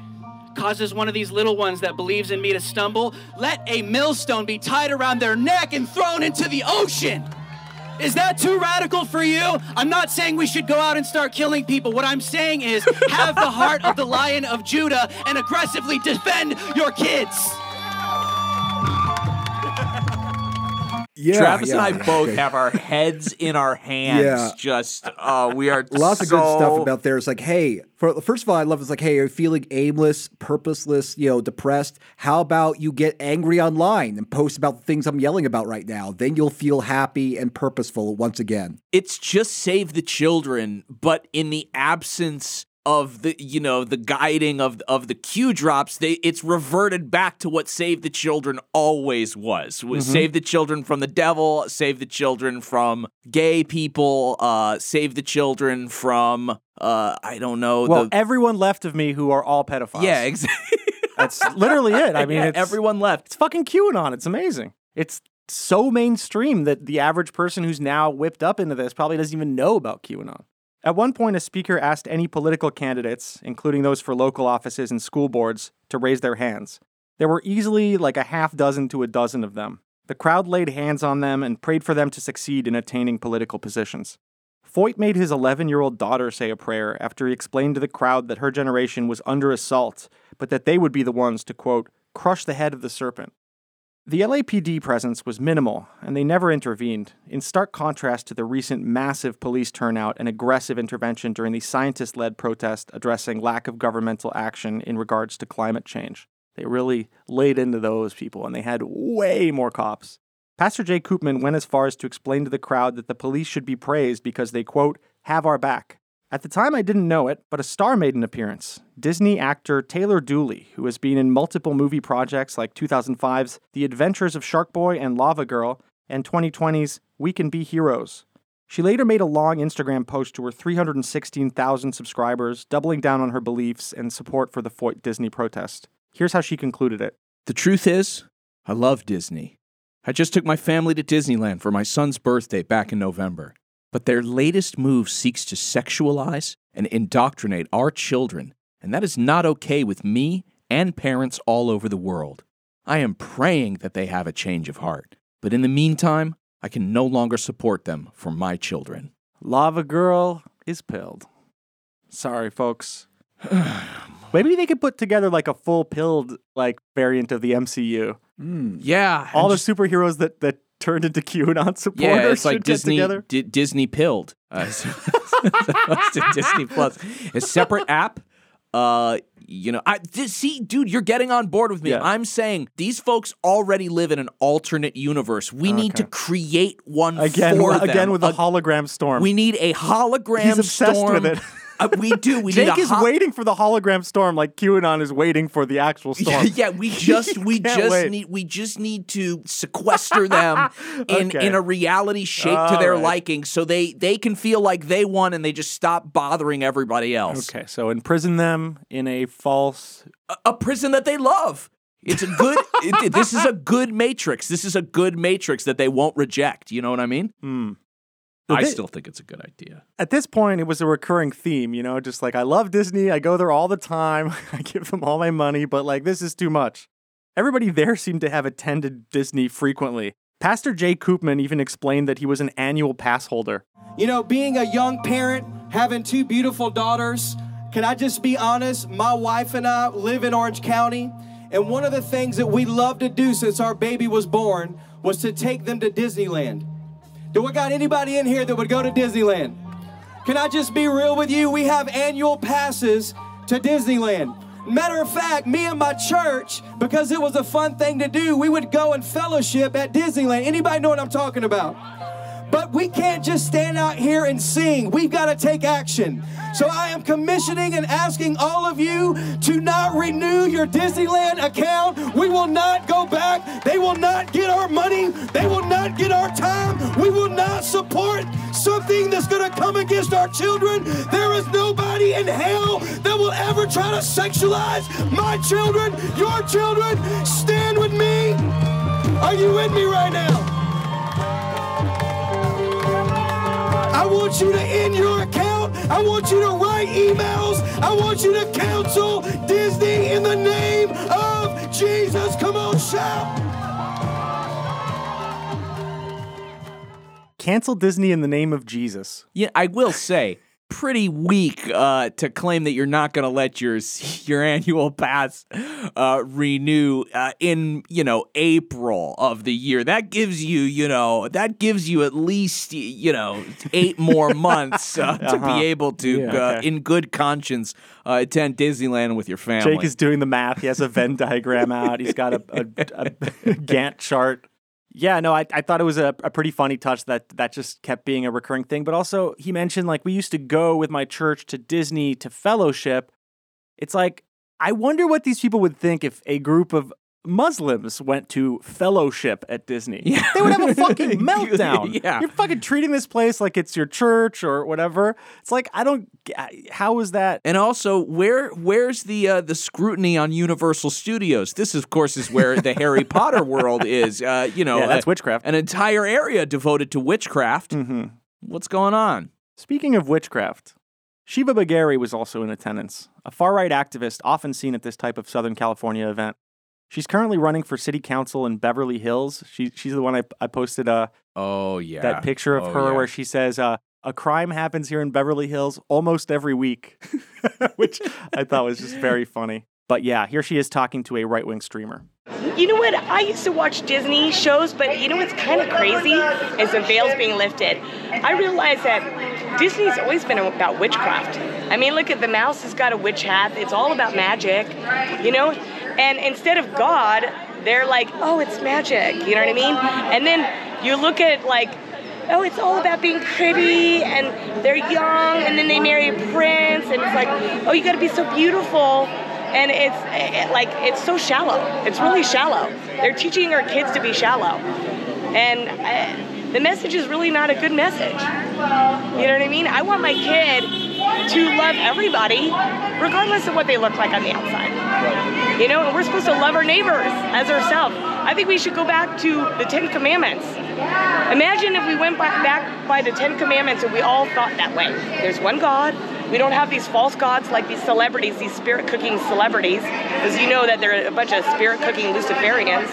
causes one of these little ones that believes in me to stumble, let a millstone be tied around their neck and thrown into the ocean. Is that too radical for you? I'm not saying we should go out and start killing people. What I'm saying is have the heart of the lion of Judah and aggressively defend your kids. Yeah, Travis yeah. and I both have our heads in our hands. Yeah. Just uh, we are Lots of good stuff about there. It's like, hey, for, first of all, I love it's like, hey, are you feeling aimless, purposeless, you know, depressed? How about you get angry online and post about the things I'm yelling about right now? Then you'll feel happy and purposeful once again. It's just save the children, but in the absence of the you know the guiding of of the Q drops they it's reverted back to what save the children always was was Mhm. save the children from the devil save the children from gay people uh save the children from uh i don't know Well, the everyone left of me who are all pedophiles. yeah exactly That's literally it. I mean, Yeah, it's, everyone left. It's fucking QAnon. It's amazing. It's so mainstream that the average person who's now whipped up into this probably doesn't even know about QAnon. At one point, a speaker asked any political candidates, including those for local offices and school boards, to raise their hands. There were easily like a half dozen to a dozen of them. The crowd laid hands on them and prayed for them to succeed in attaining political positions. Feucht made his 11 year old daughter say a prayer after he explained to the crowd that her generation was under assault, but that they would be the ones to, quote, crush the head of the serpent. The LAPD presence was minimal, and they never intervened, in stark contrast to the recent massive police turnout and aggressive intervention during the scientist led protest addressing lack of governmental action in regards to climate change. They really laid into those people, and they had way more cops. Pastor Jay Koopman went as far as to explain to the crowd that the police should be praised because they, quote, have our back. At the time, I didn't know it, but a star made an appearance. Disney actor Taylor Dooley, who has been in multiple movie projects like 2005's The Adventures of Shark Boy and Lava Girl, and 2020's We Can Be Heroes. She later made a long Instagram post to her 316,000 subscribers, doubling down on her beliefs and support for the Feucht Disney protest. Here's how she concluded it. The truth is, I love Disney. I just took my family to Disneyland for my son's birthday back in November. But their latest move seeks to sexualize and indoctrinate our children, and that is not okay with me and parents all over the world. I am praying that they have a change of heart. But in the meantime, I can no longer support them for my children. Lava Girl is pilled. Sorry, folks. Maybe they could put together like a full pilled like variant of the MCU. Hmm. Yeah, All the just- superheroes that that turned into QAnon supporters Yeah, it's like Disney. Di- Disney pilled. Uh, so- Disney Plus, a separate app. Uh, you know, I di- see, dude, you're getting on board with me. Yeah. I'm saying these folks already live in an alternate universe. We need to create one Again, for again them. with a hologram storm. we need a hologram He's obsessed storm. with it. Uh, we do. We Jake is ho- waiting for the hologram storm, like QAnon is waiting for the actual storm. yeah, we just we just wait. need we just need to sequester them in Okay. in a reality shape to their right. liking so they they can feel like they won and they just stop bothering everybody else. Okay, so imprison them in a false. A, a prison that they love. It's a good it- this is a good matrix. This is a good matrix that they won't reject, you know what I mean? I They- still think it's a good idea. At this point, it was a recurring theme, you know, just like I love Disney, I go there all the time, I give them all my money, but like this is too much. Everybody there seemed to have attended Disney frequently. Pastor Jay Koopman even explained that he was an annual pass holder. You know, being a young parent, having two beautiful daughters, can I just be honest? My wife and I live in Orange County, and one of the things that we love to do since our baby was born was to take them to Disneyland. Do we got anybody in here that would go to Disneyland? Can I just be real with you? We have annual passes to Disneyland. Matter of fact, me and my church, because it was a fun thing to do, we would go and fellowship at Disneyland. Anybody know what I'm talking about? But we can't just stand out here and sing. We've got to take action. So I am commissioning and asking all of you to not renew your Disneyland account. We will not go back. They will not get our money. They will not get our time. We will not support something that's going to come against our children. There is nobody in hell that will ever try to sexualize my children, your children. Stand with me. Are you with me right now? I want you to end your account. I want you to write emails. I want you to counsel Disney in the name of Jesus. Come on, shout. Cancel Disney in the name of Jesus. Yeah, I will say, pretty weak uh, to claim that you're not going to let your your annual pass uh, renew uh, in you know April of the year. That gives you you know that gives you at least you know eight more months uh, to Uh-huh. be able to, Yeah, uh, okay. in good conscience, uh, attend Disneyland with your family. Jake is doing the math. He has a Venn diagram out. He's got a, a, a Gantt chart. Yeah, no, I, I thought it was a, a pretty funny touch that that just kept being a recurring thing. But also, he mentioned like we used to go with my church to Disney to fellowship. It's like, I wonder what these people would think if a group of Muslims went to fellowship at Disney. Yeah. They would have a fucking meltdown. Yeah. You're fucking treating this place like it's your church or whatever. It's like, I don't, how is that? And also, where where's the uh, the scrutiny on Universal Studios? This, of course, is where the Harry Potter world is. Uh, you know, Yeah, that's a- witchcraft. An entire area devoted to witchcraft. Mm-hmm. What's going on? Speaking of witchcraft, Shiva Bagheri was also in attendance, a far right activist often seen at this type of Southern California event. She's currently running for city council in Beverly Hills. She, she's the one I, I posted uh, Oh yeah, that picture of Oh, her yeah. where she says, uh, A crime happens here in Beverly Hills almost every week, which I thought was just very funny. But yeah, here she is talking to a right wing streamer. You know what? I used to watch Disney shows, but you know what's kind of crazy is the veils being lifted. I realized that Disney's always been about witchcraft. I mean, look at the mouse has got a witch hat. It's all about magic, you know? And instead of God, they're like, oh, it's magic. You know what I mean? And then you look at like, oh, it's all about being pretty and they're young and then they marry a prince and it's like, oh, you got to be so beautiful and it's eh, like it's so shallow. It's really shallow. They're teaching our kids to be shallow, and uh, the message is really not a good message. You know what I mean? I want my kid to love everybody, regardless of what they look like on the outside. You know, and we're supposed to love our neighbors as ourselves. I think we should go back to the Ten Commandments. Imagine if we went by, back by the Ten Commandments and we all thought that way. There's one God. We don't have these false gods like these celebrities, these spirit cooking celebrities, because you know that they're a bunch of spirit cooking Luciferians.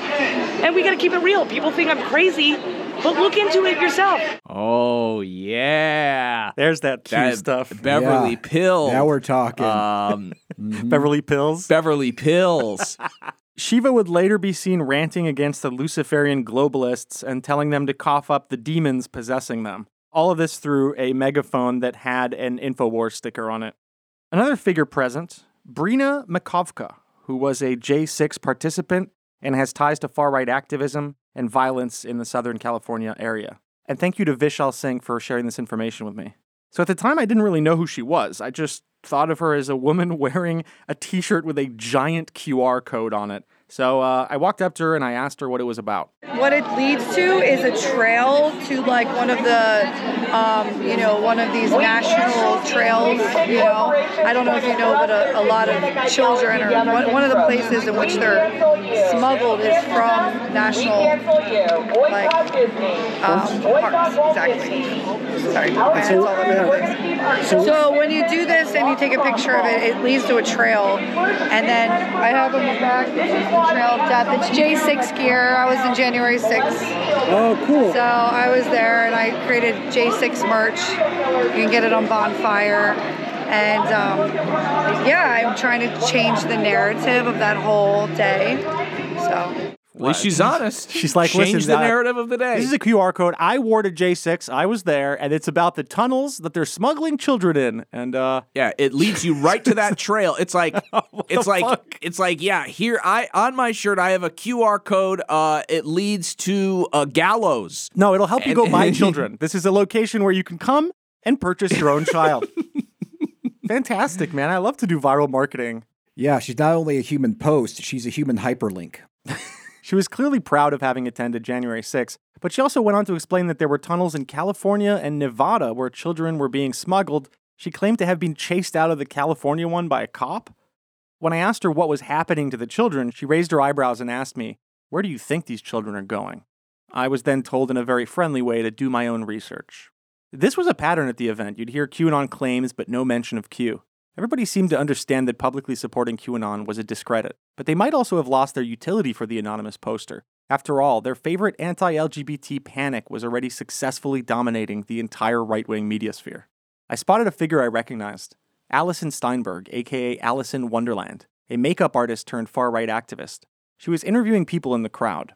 And we got to keep it real. People think I'm crazy, but look into it yourself. Oh yeah, there's that cute That stuff. Beverly Yeah. Pills. Now we're talking. Um, Beverly Pills. Beverly Pills. Shiva would later be seen ranting against the Luciferian globalists and telling them to cough up the demons possessing them. All of this through a megaphone that had an InfoWars sticker on it. Another figure present, Brina Makovka, who was a J6 participant and has ties to far right activism and violence in the Southern California area. And thank you to Vishal Singh for sharing this information with me. So at the time, I didn't really know who she was. I just thought of her as a woman wearing a t shirt with a giant QR code on it. So uh, I walked up to her and I asked her what it was about. What it leads to is a trail to like one of the, um, you know, one of these national trails. You know, I don't know if you know, but a, a lot of children or one, one of the places in which they're smuggled is from national, like, um, parks. Exactly. Sorry, my hand's all over the. So when you do this and you take a picture of it, it leads to a trail, and then I have on the back. This is the Trail of Death. It's J6 gear. I was in January 6th. Oh, cool. So I was there and I created J6 merch. You can get it on Bonfire. And um, yeah, I'm trying to change the narrative of that whole day. So. At least she's honest. She's like, change listen, the uh, narrative of the day. This is a QR code. I wore to J6. I was there, and it's about the tunnels that they're smuggling children in. And uh, yeah, it leads you right to that trail. It's like it's like it's like yeah, here I on my shirt I have a QR code. Uh, it leads to a gallows. no, it'll help you And- go buy children. This is a location where you can come and purchase your own child. Fantastic, man. I love to do viral marketing. Yeah, she's not only a human post, she's a human hyperlink. She was clearly proud of having attended January 6, but she also went on to explain that there were tunnels in California and Nevada where children were being smuggled. She claimed to have been chased out of the California one by a cop. When I asked her what was happening to the children, she raised her eyebrows and asked me, Where do you think these children are going? I was then told in a very friendly way to do my own research. This was a pattern at the event. You'd hear QAnon claims, but no mention of Q. Everybody seemed to understand that publicly supporting QAnon was a discredit, but they might also have lost their utility for the anonymous poster. After all, their favorite anti LGBT panic was already successfully dominating the entire right wing media sphere. I spotted a figure I recognized Allison Steinberg, aka Allison Wonderland, a makeup artist turned far right activist. She was interviewing people in the crowd.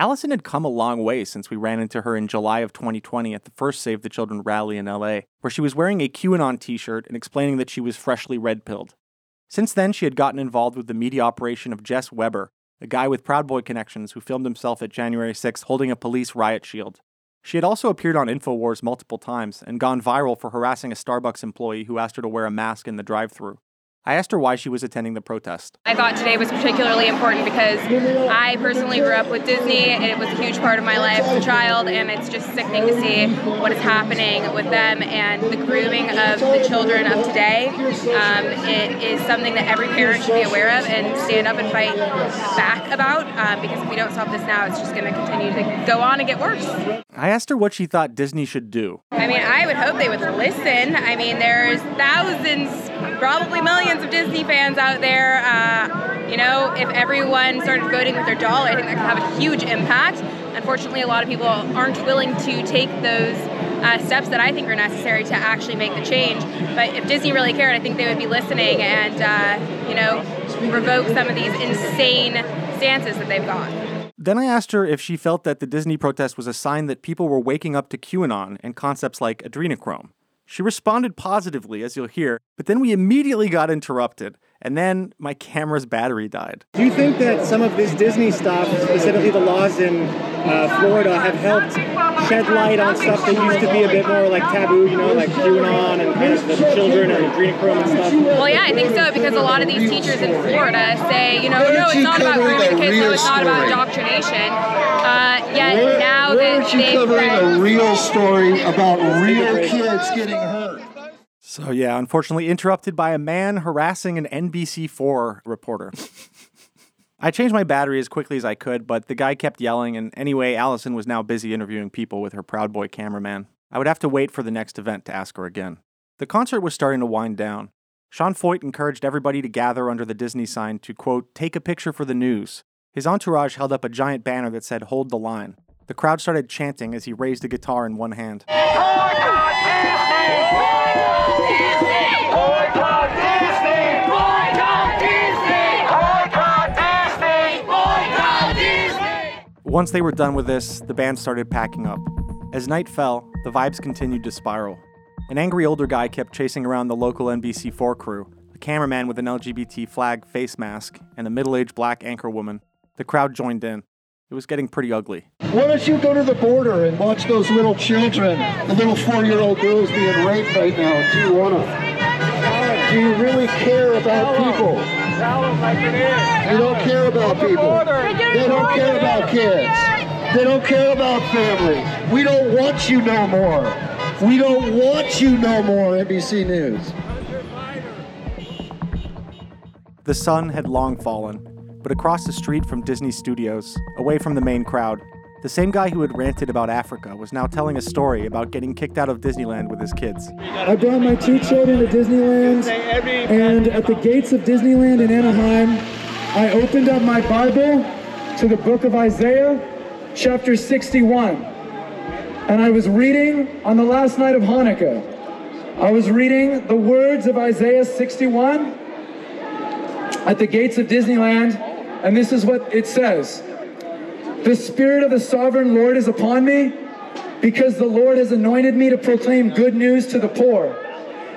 Allison had come a long way since we ran into her in July of 2020 at the first Save the Children rally in LA, where she was wearing a QAnon t shirt and explaining that she was freshly red pilled. Since then, she had gotten involved with the media operation of Jess Weber, a guy with Proud Boy connections who filmed himself at January 6th holding a police riot shield. She had also appeared on InfoWars multiple times and gone viral for harassing a Starbucks employee who asked her to wear a mask in the drive through. I asked her why she was attending the protest. I thought today was particularly important because I personally grew up with Disney and it was a huge part of my life as a child, and it's just sickening to see what is happening with them and the grooming of the children of today. Um, it is something that every parent should be aware of and stand up and fight back about um, because if we don't stop this now, it's just going to continue to go on and get worse. I asked her what she thought Disney should do. I mean, I would hope they would listen. I mean, there's thousands, probably millions of Disney fans out there. Uh, you know, if everyone started voting with their dollar, I think that could have a huge impact. Unfortunately, a lot of people aren't willing to take those uh, steps that I think are necessary to actually make the change. But if Disney really cared, I think they would be listening and, uh, you know, revoke some of these insane stances that they've got. Then I asked her if she felt that the Disney protest was a sign that people were waking up to QAnon and concepts like adrenochrome. She responded positively, as you'll hear, but then we immediately got interrupted, and then my camera's battery died. Do you think that some of this Disney stuff, specifically the laws in uh, Florida, have helped shed light on stuff that used to be a bit more like taboo, you know, like QAnon and kind of the children and adrenochrome and stuff? Well, yeah, I think so because a lot of these teachers in Florida say, you know, no, it's not about grooming kids, no, it's not about indoctrination. Uh, yet Where- now where that is she they've covering read- a real story about real kids getting hurt? So, yeah, unfortunately, interrupted by a man harassing an NBC4 reporter. I changed my battery as quickly as I could, but the guy kept yelling, and anyway, Allison was now busy interviewing people with her Proud Boy cameraman. I would have to wait for the next event to ask her again. The concert was starting to wind down. Sean Feucht encouraged everybody to gather under the Disney sign to, quote, take a picture for the news. His entourage held up a giant banner that said, hold the line. The crowd started chanting as he raised a guitar in one hand. Once they were done with this, the band started packing up. As night fell, the vibes continued to spiral. An angry older guy kept chasing around the local NBC4 crew, a cameraman with an LGBT flag face mask, and a middle aged black anchor woman. The crowd joined in. It was getting pretty ugly. Why don't you go to the border and watch those little children, the little four-year-old girls being raped right now? Do you wanna? Do you really care about people? You don't care about people. They don't care about kids. They don't care about family. We don't want you no more. We don't want you no more, NBC News. The sun had long fallen, but across the street from Disney Studios, away from the main crowd, the same guy who had ranted about Africa was now telling a story about getting kicked out of Disneyland with his kids. I brought my two children to Disneyland, and at the gates of Disneyland in Anaheim, I opened up my Bible to the book of Isaiah, chapter 61. And I was reading on the last night of Hanukkah. I was reading the words of Isaiah 61 at the gates of Disneyland, and this is what it says The Spirit of the Sovereign Lord is upon me, because the Lord has anointed me to proclaim good news to the poor.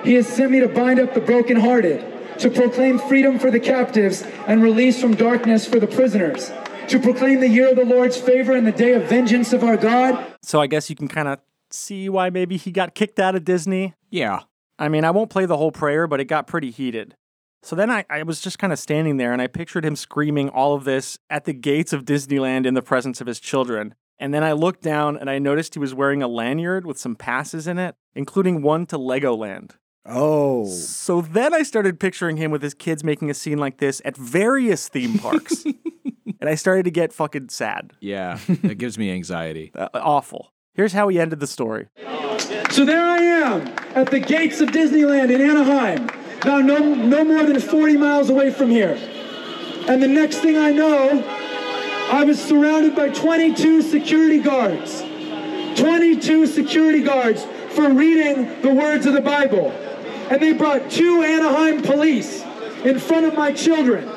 He has sent me to bind up the brokenhearted, to proclaim freedom for the captives and release from darkness for the prisoners, to proclaim the year of the Lord's favor and the day of vengeance of our God. So I guess you can kind of see why maybe he got kicked out of Disney. Yeah. I mean, I won't play the whole prayer, but it got pretty heated. So then I, I was just kind of standing there and I pictured him screaming all of this at the gates of Disneyland in the presence of his children. And then I looked down and I noticed he was wearing a lanyard with some passes in it, including one to Legoland. Oh. So then I started picturing him with his kids making a scene like this at various theme parks. and I started to get fucking sad. Yeah, it gives me anxiety. Uh, awful. Here's how he ended the story. So there I am at the gates of Disneyland in Anaheim. Now, no, no more than 40 miles away from here. And the next thing I know, I was surrounded by 22 security guards. 22 security guards for reading the words of the Bible. And they brought two Anaheim police in front of my children.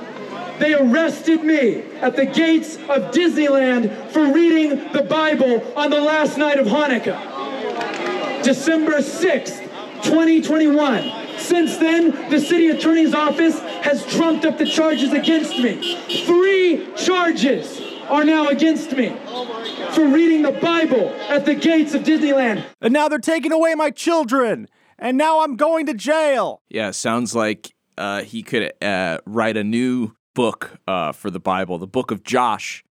They arrested me at the gates of Disneyland for reading the Bible on the last night of Hanukkah. December 6th, 2021. Since then, the city attorney's office has trumped up the charges against me. Three charges are now against me for reading the Bible at the gates of Disneyland. And now they're taking away my children. And now I'm going to jail. Yeah, sounds like uh, he could uh, write a new book uh, for the Bible, the Book of Josh.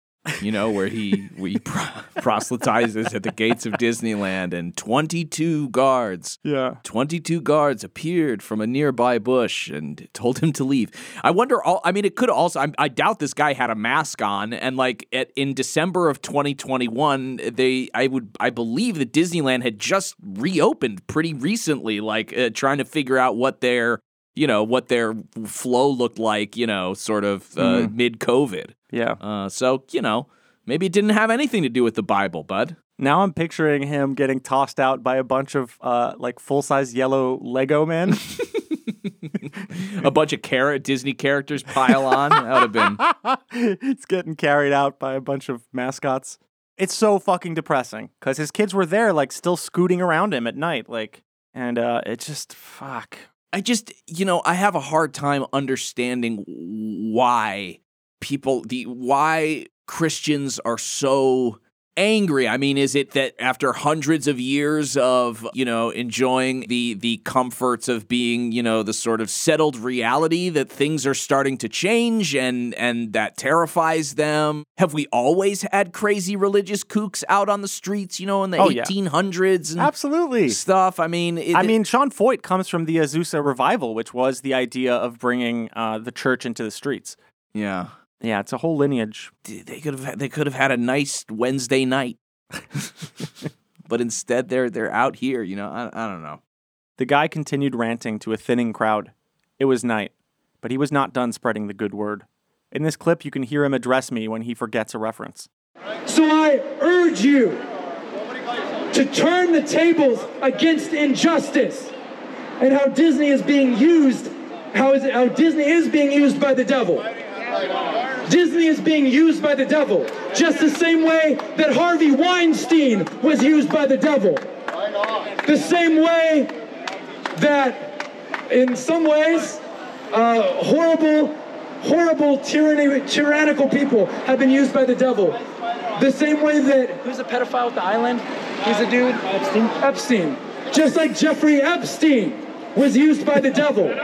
You know, where he we pro- proselytizes at the gates of Disneyland, and twenty-two guards, yeah, twenty-two guards appeared from a nearby bush and told him to leave. I wonder. All I mean, it could also. I, I doubt this guy had a mask on, and like at, in December of 2021, they I would I believe that Disneyland had just reopened pretty recently, like uh, trying to figure out what their you know what their flow looked like, you know, sort of uh, Mhm. mid COVID. Yeah. Uh, so you know, maybe it didn't have anything to do with the Bible, bud. Now I'm picturing him getting tossed out by a bunch of uh, like full size yellow Lego men. A bunch of carrot Disney characters pile on. That would have been. it's getting carried out by a bunch of mascots. It's so fucking depressing because his kids were there, like still scooting around him at night, like, and uh, it just fuck. I just, you know, I have a hard time understanding why people, the why Christians are so angry. I mean, is it that after hundreds of years of, you know, enjoying the the comforts of being, you know, the sort of settled reality that things are starting to change and and that terrifies them? Have we always had crazy religious kooks out on the streets, you know, in the Oh, yeah. 1800s and Absolutely. stuff? I mean, it, I mean, Sean Feucht comes from the Azusa revival, which was the idea of bringing uh, the church into the streets. yeah. Yeah, it's a whole lineage. they could have they could have had a nice Wednesday night, but instead they're they're out here. You know, I, I don't know. The guy continued ranting to a thinning crowd. It was night, but he was not done spreading the good word. In this clip, you can hear him address me when he forgets a reference. So I urge you to turn the tables against injustice and how Disney is being used, how is it, how Disney is being used by the devil. Disney is being used by the devil, just the same way that Harvey Weinstein was used by the devil. The same way that, in some ways, uh, horrible, horrible, tyranny, tyrannical people have been used by the devil. The same way that Who's a pedophile at the island? Who's a dude? Epstein. Epstein. Just like Jeffrey Epstein was used by the devil.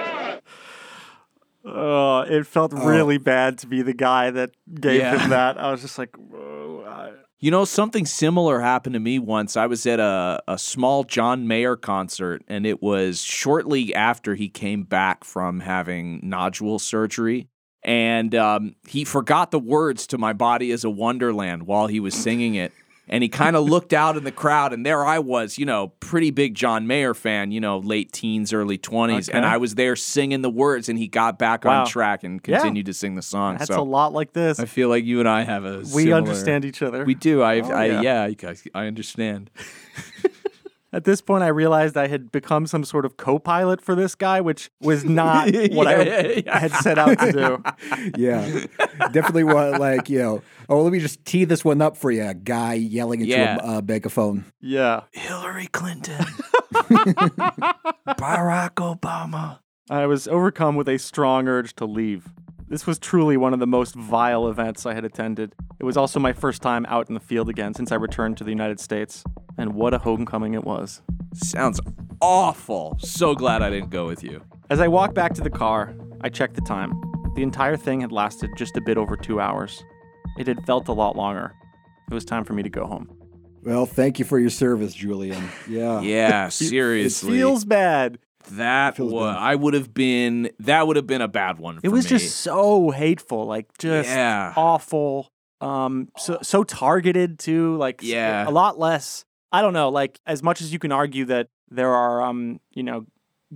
Uh, it felt Oh. really bad to be the guy that gave Yeah. him that. I was just like, I- You know, something similar happened to me once. I was at a, a small John Mayer concert, and it was shortly after he came back from having nodule surgery. And um, he forgot the words to My Body is a Wonderland while he was singing it. And he kind of looked out in the crowd, and there I was, you know, pretty big John Mayer fan, you know, late teens, early 20s. And I was there singing the words, and he got back Wow. on track and Yeah. continued to sing the song. that's so a lot like this. I feel like you and I have a We similar- understand each other. We do. I, Oh, I yeah. yeah, I understand. At this point, I realized I had become some sort of co-pilot for this guy, which was not what I Yeah, yeah, yeah. had set out to do. yeah, definitely. What like you know? Oh, let me just tee this one up for you. A guy yelling into Yeah. a uh, megaphone. Yeah. Hillary Clinton, Barack Obama. I was overcome with a strong urge to leave. This was truly one of the most vile events I had attended. It was also my first time out in the field again since I returned to the United States. And what a homecoming it was. Sounds awful. So glad I didn't go with you. As I walked back to the car, I checked the time. The entire thing had lasted just a bit over two hours. It had felt a lot longer. It was time for me to go home. Well, thank you for your service, Julian. Yeah. Yeah, seriously. It feels bad. That was, I would have been. That would have been a bad one. For It was me. just so hateful, like just Yeah. awful. Um, so so targeted too. Like Yeah. a lot less I don't know. Like as much as you can argue that there are, um, you know,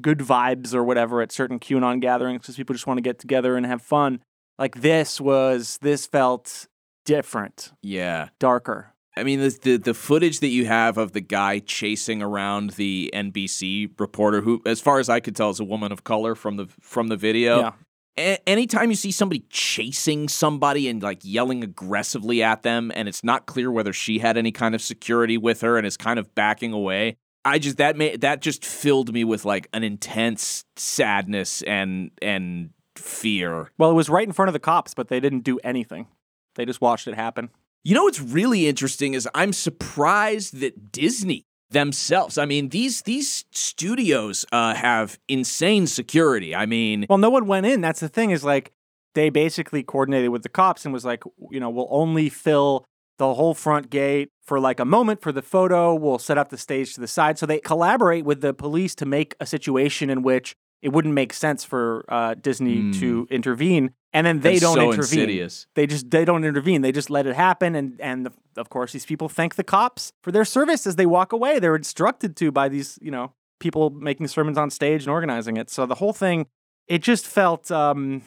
good vibes or whatever at certain QAnon gatherings because people just want to get together and have fun. Like this was, this felt different, Yeah. darker. I mean, the, the the footage that you have of the guy chasing around the NBC reporter, who, as far as I could tell, is a woman of color from the from the video. Yeah. A- anytime you see somebody chasing somebody and like yelling aggressively at them, and it's not clear whether she had any kind of security with her and is kind of backing away, I just that made that just filled me with like an intense sadness and and fear. Well, it was right in front of the cops, but they didn't do anything. They just watched it happen. You know what's really interesting is I'm surprised that Disney themselves. I mean, these these studios uh, have insane security. I mean, Well, no one went in. That's the thing is like they basically coordinated with the cops and was like, you know, we'll only fill the whole front gate for like a moment for the photo. We'll set up the stage to the side. So they collaborate with the police to make a situation in which it wouldn't make sense for uh, Disney to intervene. And then they That's don't so intervene. insidious. They just they don't intervene. They just let it happen. And and the, of course these people thank the cops for their service as they walk away. They're instructed to by these you know people making sermons on stage and organizing it. So the whole thing, it just felt, um,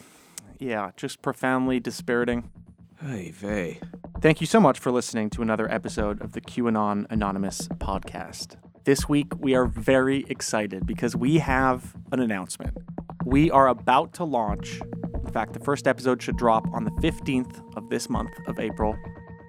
yeah, just profoundly dispiriting. Hey, vey. Thank you so much for listening to another episode of the QAnon Anonymous podcast. This week, we are very excited because we have an announcement. We are about to launch, fact, the first episode should drop on the 15th of this month of April,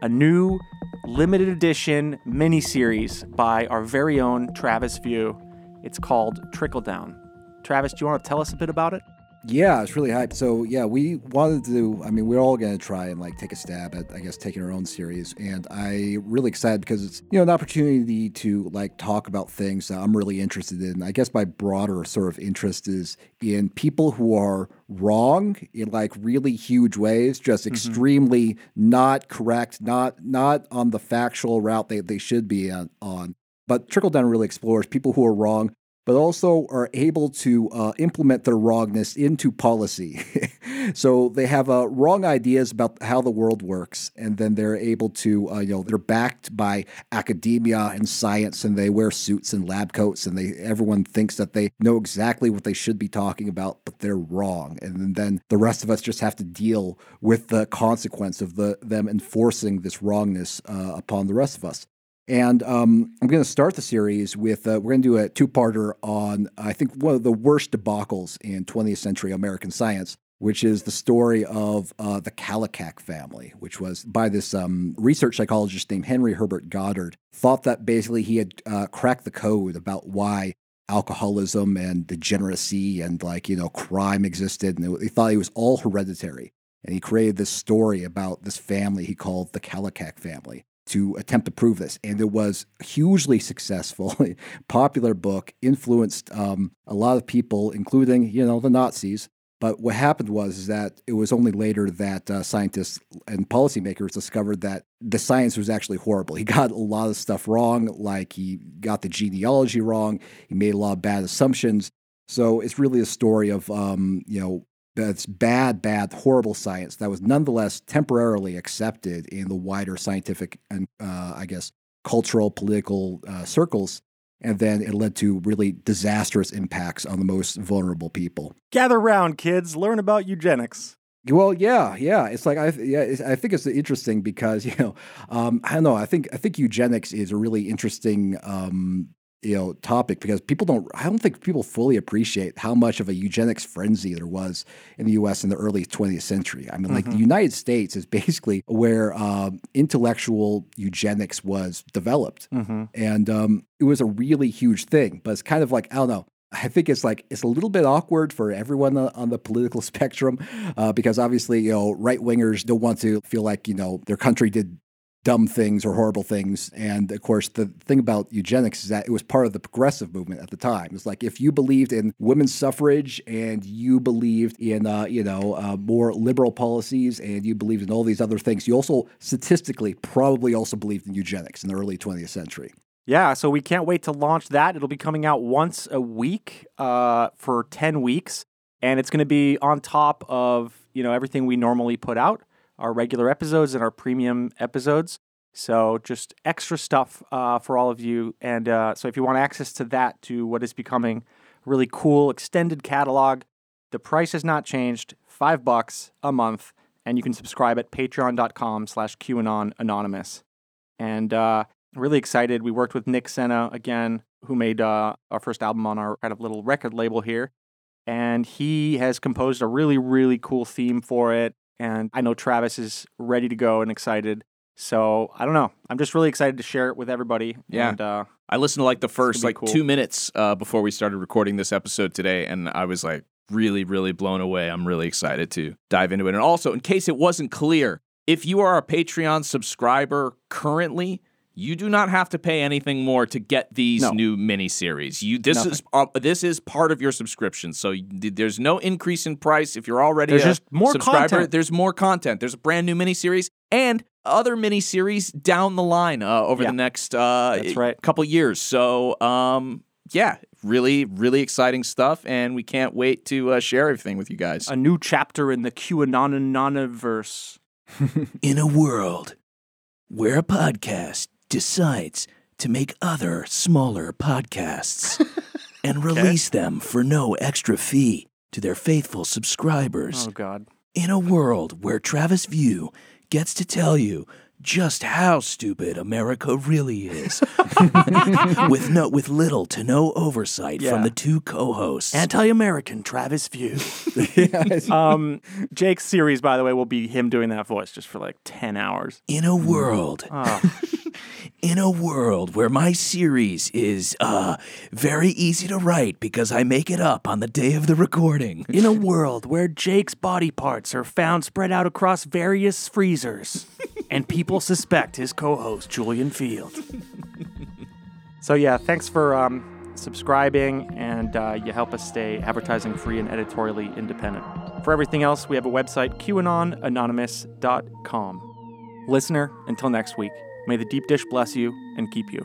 a new limited edition mini-series by our very own Travis View. It's called Trickle Down. Travis, do you want to tell us a bit about it? Yeah, it's really hyped. So yeah, we wanted to. I mean, we're all going to try and like take a stab at, I guess, taking our own series. And I really excited because it's you know an opportunity to like talk about things that I'm really interested in. I guess my broader sort of interest is in people who are wrong in like really huge ways, just mm-hmm. extremely not correct, not not on the factual route they, they should be on, on. But Trickle Down really explores people who are wrong but also are able to uh, implement their wrongness into policy. so they have uh, wrong ideas about how the world works, and then they're able to, uh, you know, they're backed by academia and science, and they wear suits and lab coats, and they everyone thinks that they know exactly what they should be talking about, but they're wrong. And then the rest of us just have to deal with the consequence of the them enforcing this wrongness uh, upon the rest of us. And um, I'm going to start the series with uh, we're going to do a two-parter on I think one of the worst debacles in 20th century American science, which is the story of uh, the Kallikak family, which was by this um, research psychologist named Henry Herbert Goddard. Thought that basically he had uh, cracked the code about why alcoholism and degeneracy and like you know crime existed, and he thought it was all hereditary. And he created this story about this family he called the Kallikak family to attempt to prove this. And it was hugely successful, popular book, influenced um, a lot of people, including, you know, the Nazis. But what happened was is that it was only later that uh, scientists and policymakers discovered that the science was actually horrible. He got a lot of stuff wrong, like he got the genealogy wrong. He made a lot of bad assumptions. So it's really a story of, um, you know, that's bad, bad, horrible science that was nonetheless temporarily accepted in the wider scientific and, uh, I guess, cultural, political uh, circles. And then it led to really disastrous impacts on the most vulnerable people. Gather round, kids. Learn about eugenics. Well, yeah, yeah. It's like I, yeah, it's, I think it's interesting because you know, um, I don't know. I think I think eugenics is a really interesting um, you know topic because people don't I don't think people fully appreciate how much of a eugenics frenzy there was in the US in the early 20th century. I mean like the Mhm. United States is basically where um, intellectual eugenics was developed. Mhm. And um, it was a really huge thing, but it's kind of like I don't know I think it's like it's a little bit awkward for everyone on on the political spectrum uh, because obviously you know right wingers don't want to feel like you know their country did dumb things or horrible things. And of course, the thing about eugenics is that it was part of the progressive movement at the time. It's like if you believed in women's suffrage and you believed in, uh, you know, uh, more liberal policies and you believed in all these other things, you also statistically probably also believed in eugenics in the early 20th century. Yeah, so we can't wait to launch that. It'll be coming out once a week uh, for 10 weeks, and it's going to be on top of, you know, everything we normally put out, our regular episodes and our premium episodes. So just extra stuff uh, for all of you. And uh, so if you want access to that, to what is becoming really cool extended catalog, the price has not changed. Five bucks a month, and you can subscribe at patreon.com slash QAnon Anonymous. And uh, really excited. We worked with Nick Senna again, who made uh, our first album on our kind of little record label here. And he has composed a really, really cool theme for it. And I know Travis is ready to go and excited. So I don't know. I'm just really excited to share it with everybody. Yeah. And, uh, I listened to like the first like cool. two minutes uh, before we started recording this episode today, and I was like really, really blown away. I'm really excited to dive into it. And also, in case it wasn't clear, if you are a Patreon subscriber currently, you do not have to pay anything more to get these No. new miniseries. You this Nothing. is uh, this is part of your subscription, so you, there's no increase in price if you're already There's a just more subscriber. content. There's more content. There's a brand new miniseries and other miniseries down the line uh, over Yeah. the next uh, right. couple years. So um, yeah, really, really exciting stuff, and we can't wait to uh, share everything with you guys. a new chapter in the QAnon In a world where a podcast decides to make other smaller podcasts and release them for no extra fee to their faithful subscribers. Oh, God. In a world where Travis View gets to tell you just how stupid America really is, with no with little to no oversight Yeah. from the two co-hosts. Anti-American Travis View. um, Jake's series, by the way, will be him doing that voice just for like ten hours. in a world Oh, in a world where my series is uh very easy to write because I make it up on the day of the recording. in a world where Jake's body parts are found spread out across various freezers, and people suspect his co-host Julian Feeld. so yeah, thanks for um, subscribing, and uh, you help us stay advertising free and editorially independent. For everything else, we have a website, QAnonanonymous.com. Listener, until next week, may the deep dish bless you and keep you.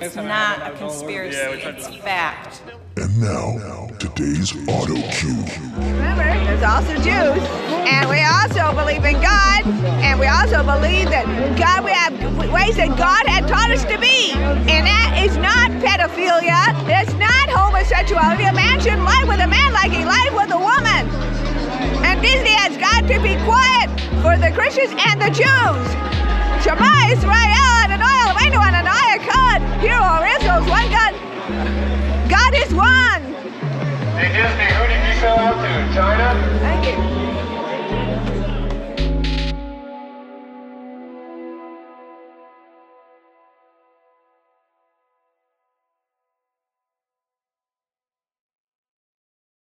It's not a conspiracy, it's fact. And now, today's auto cue. Remember, there's also Jews, and we also believe in God, and we also believe that God, we have ways that God had taught us to be, and that is not pedophilia, it's not homosexuality. A man shouldn't lie with a man like he lied with a woman. And Disney has got to be quiet for the Christians and the Jews. Shema Israel, Adonai Eloheinu, Adonai Echad. Hear, O Israel's one God. God is one. Hey Disney, who did you sell out to? China?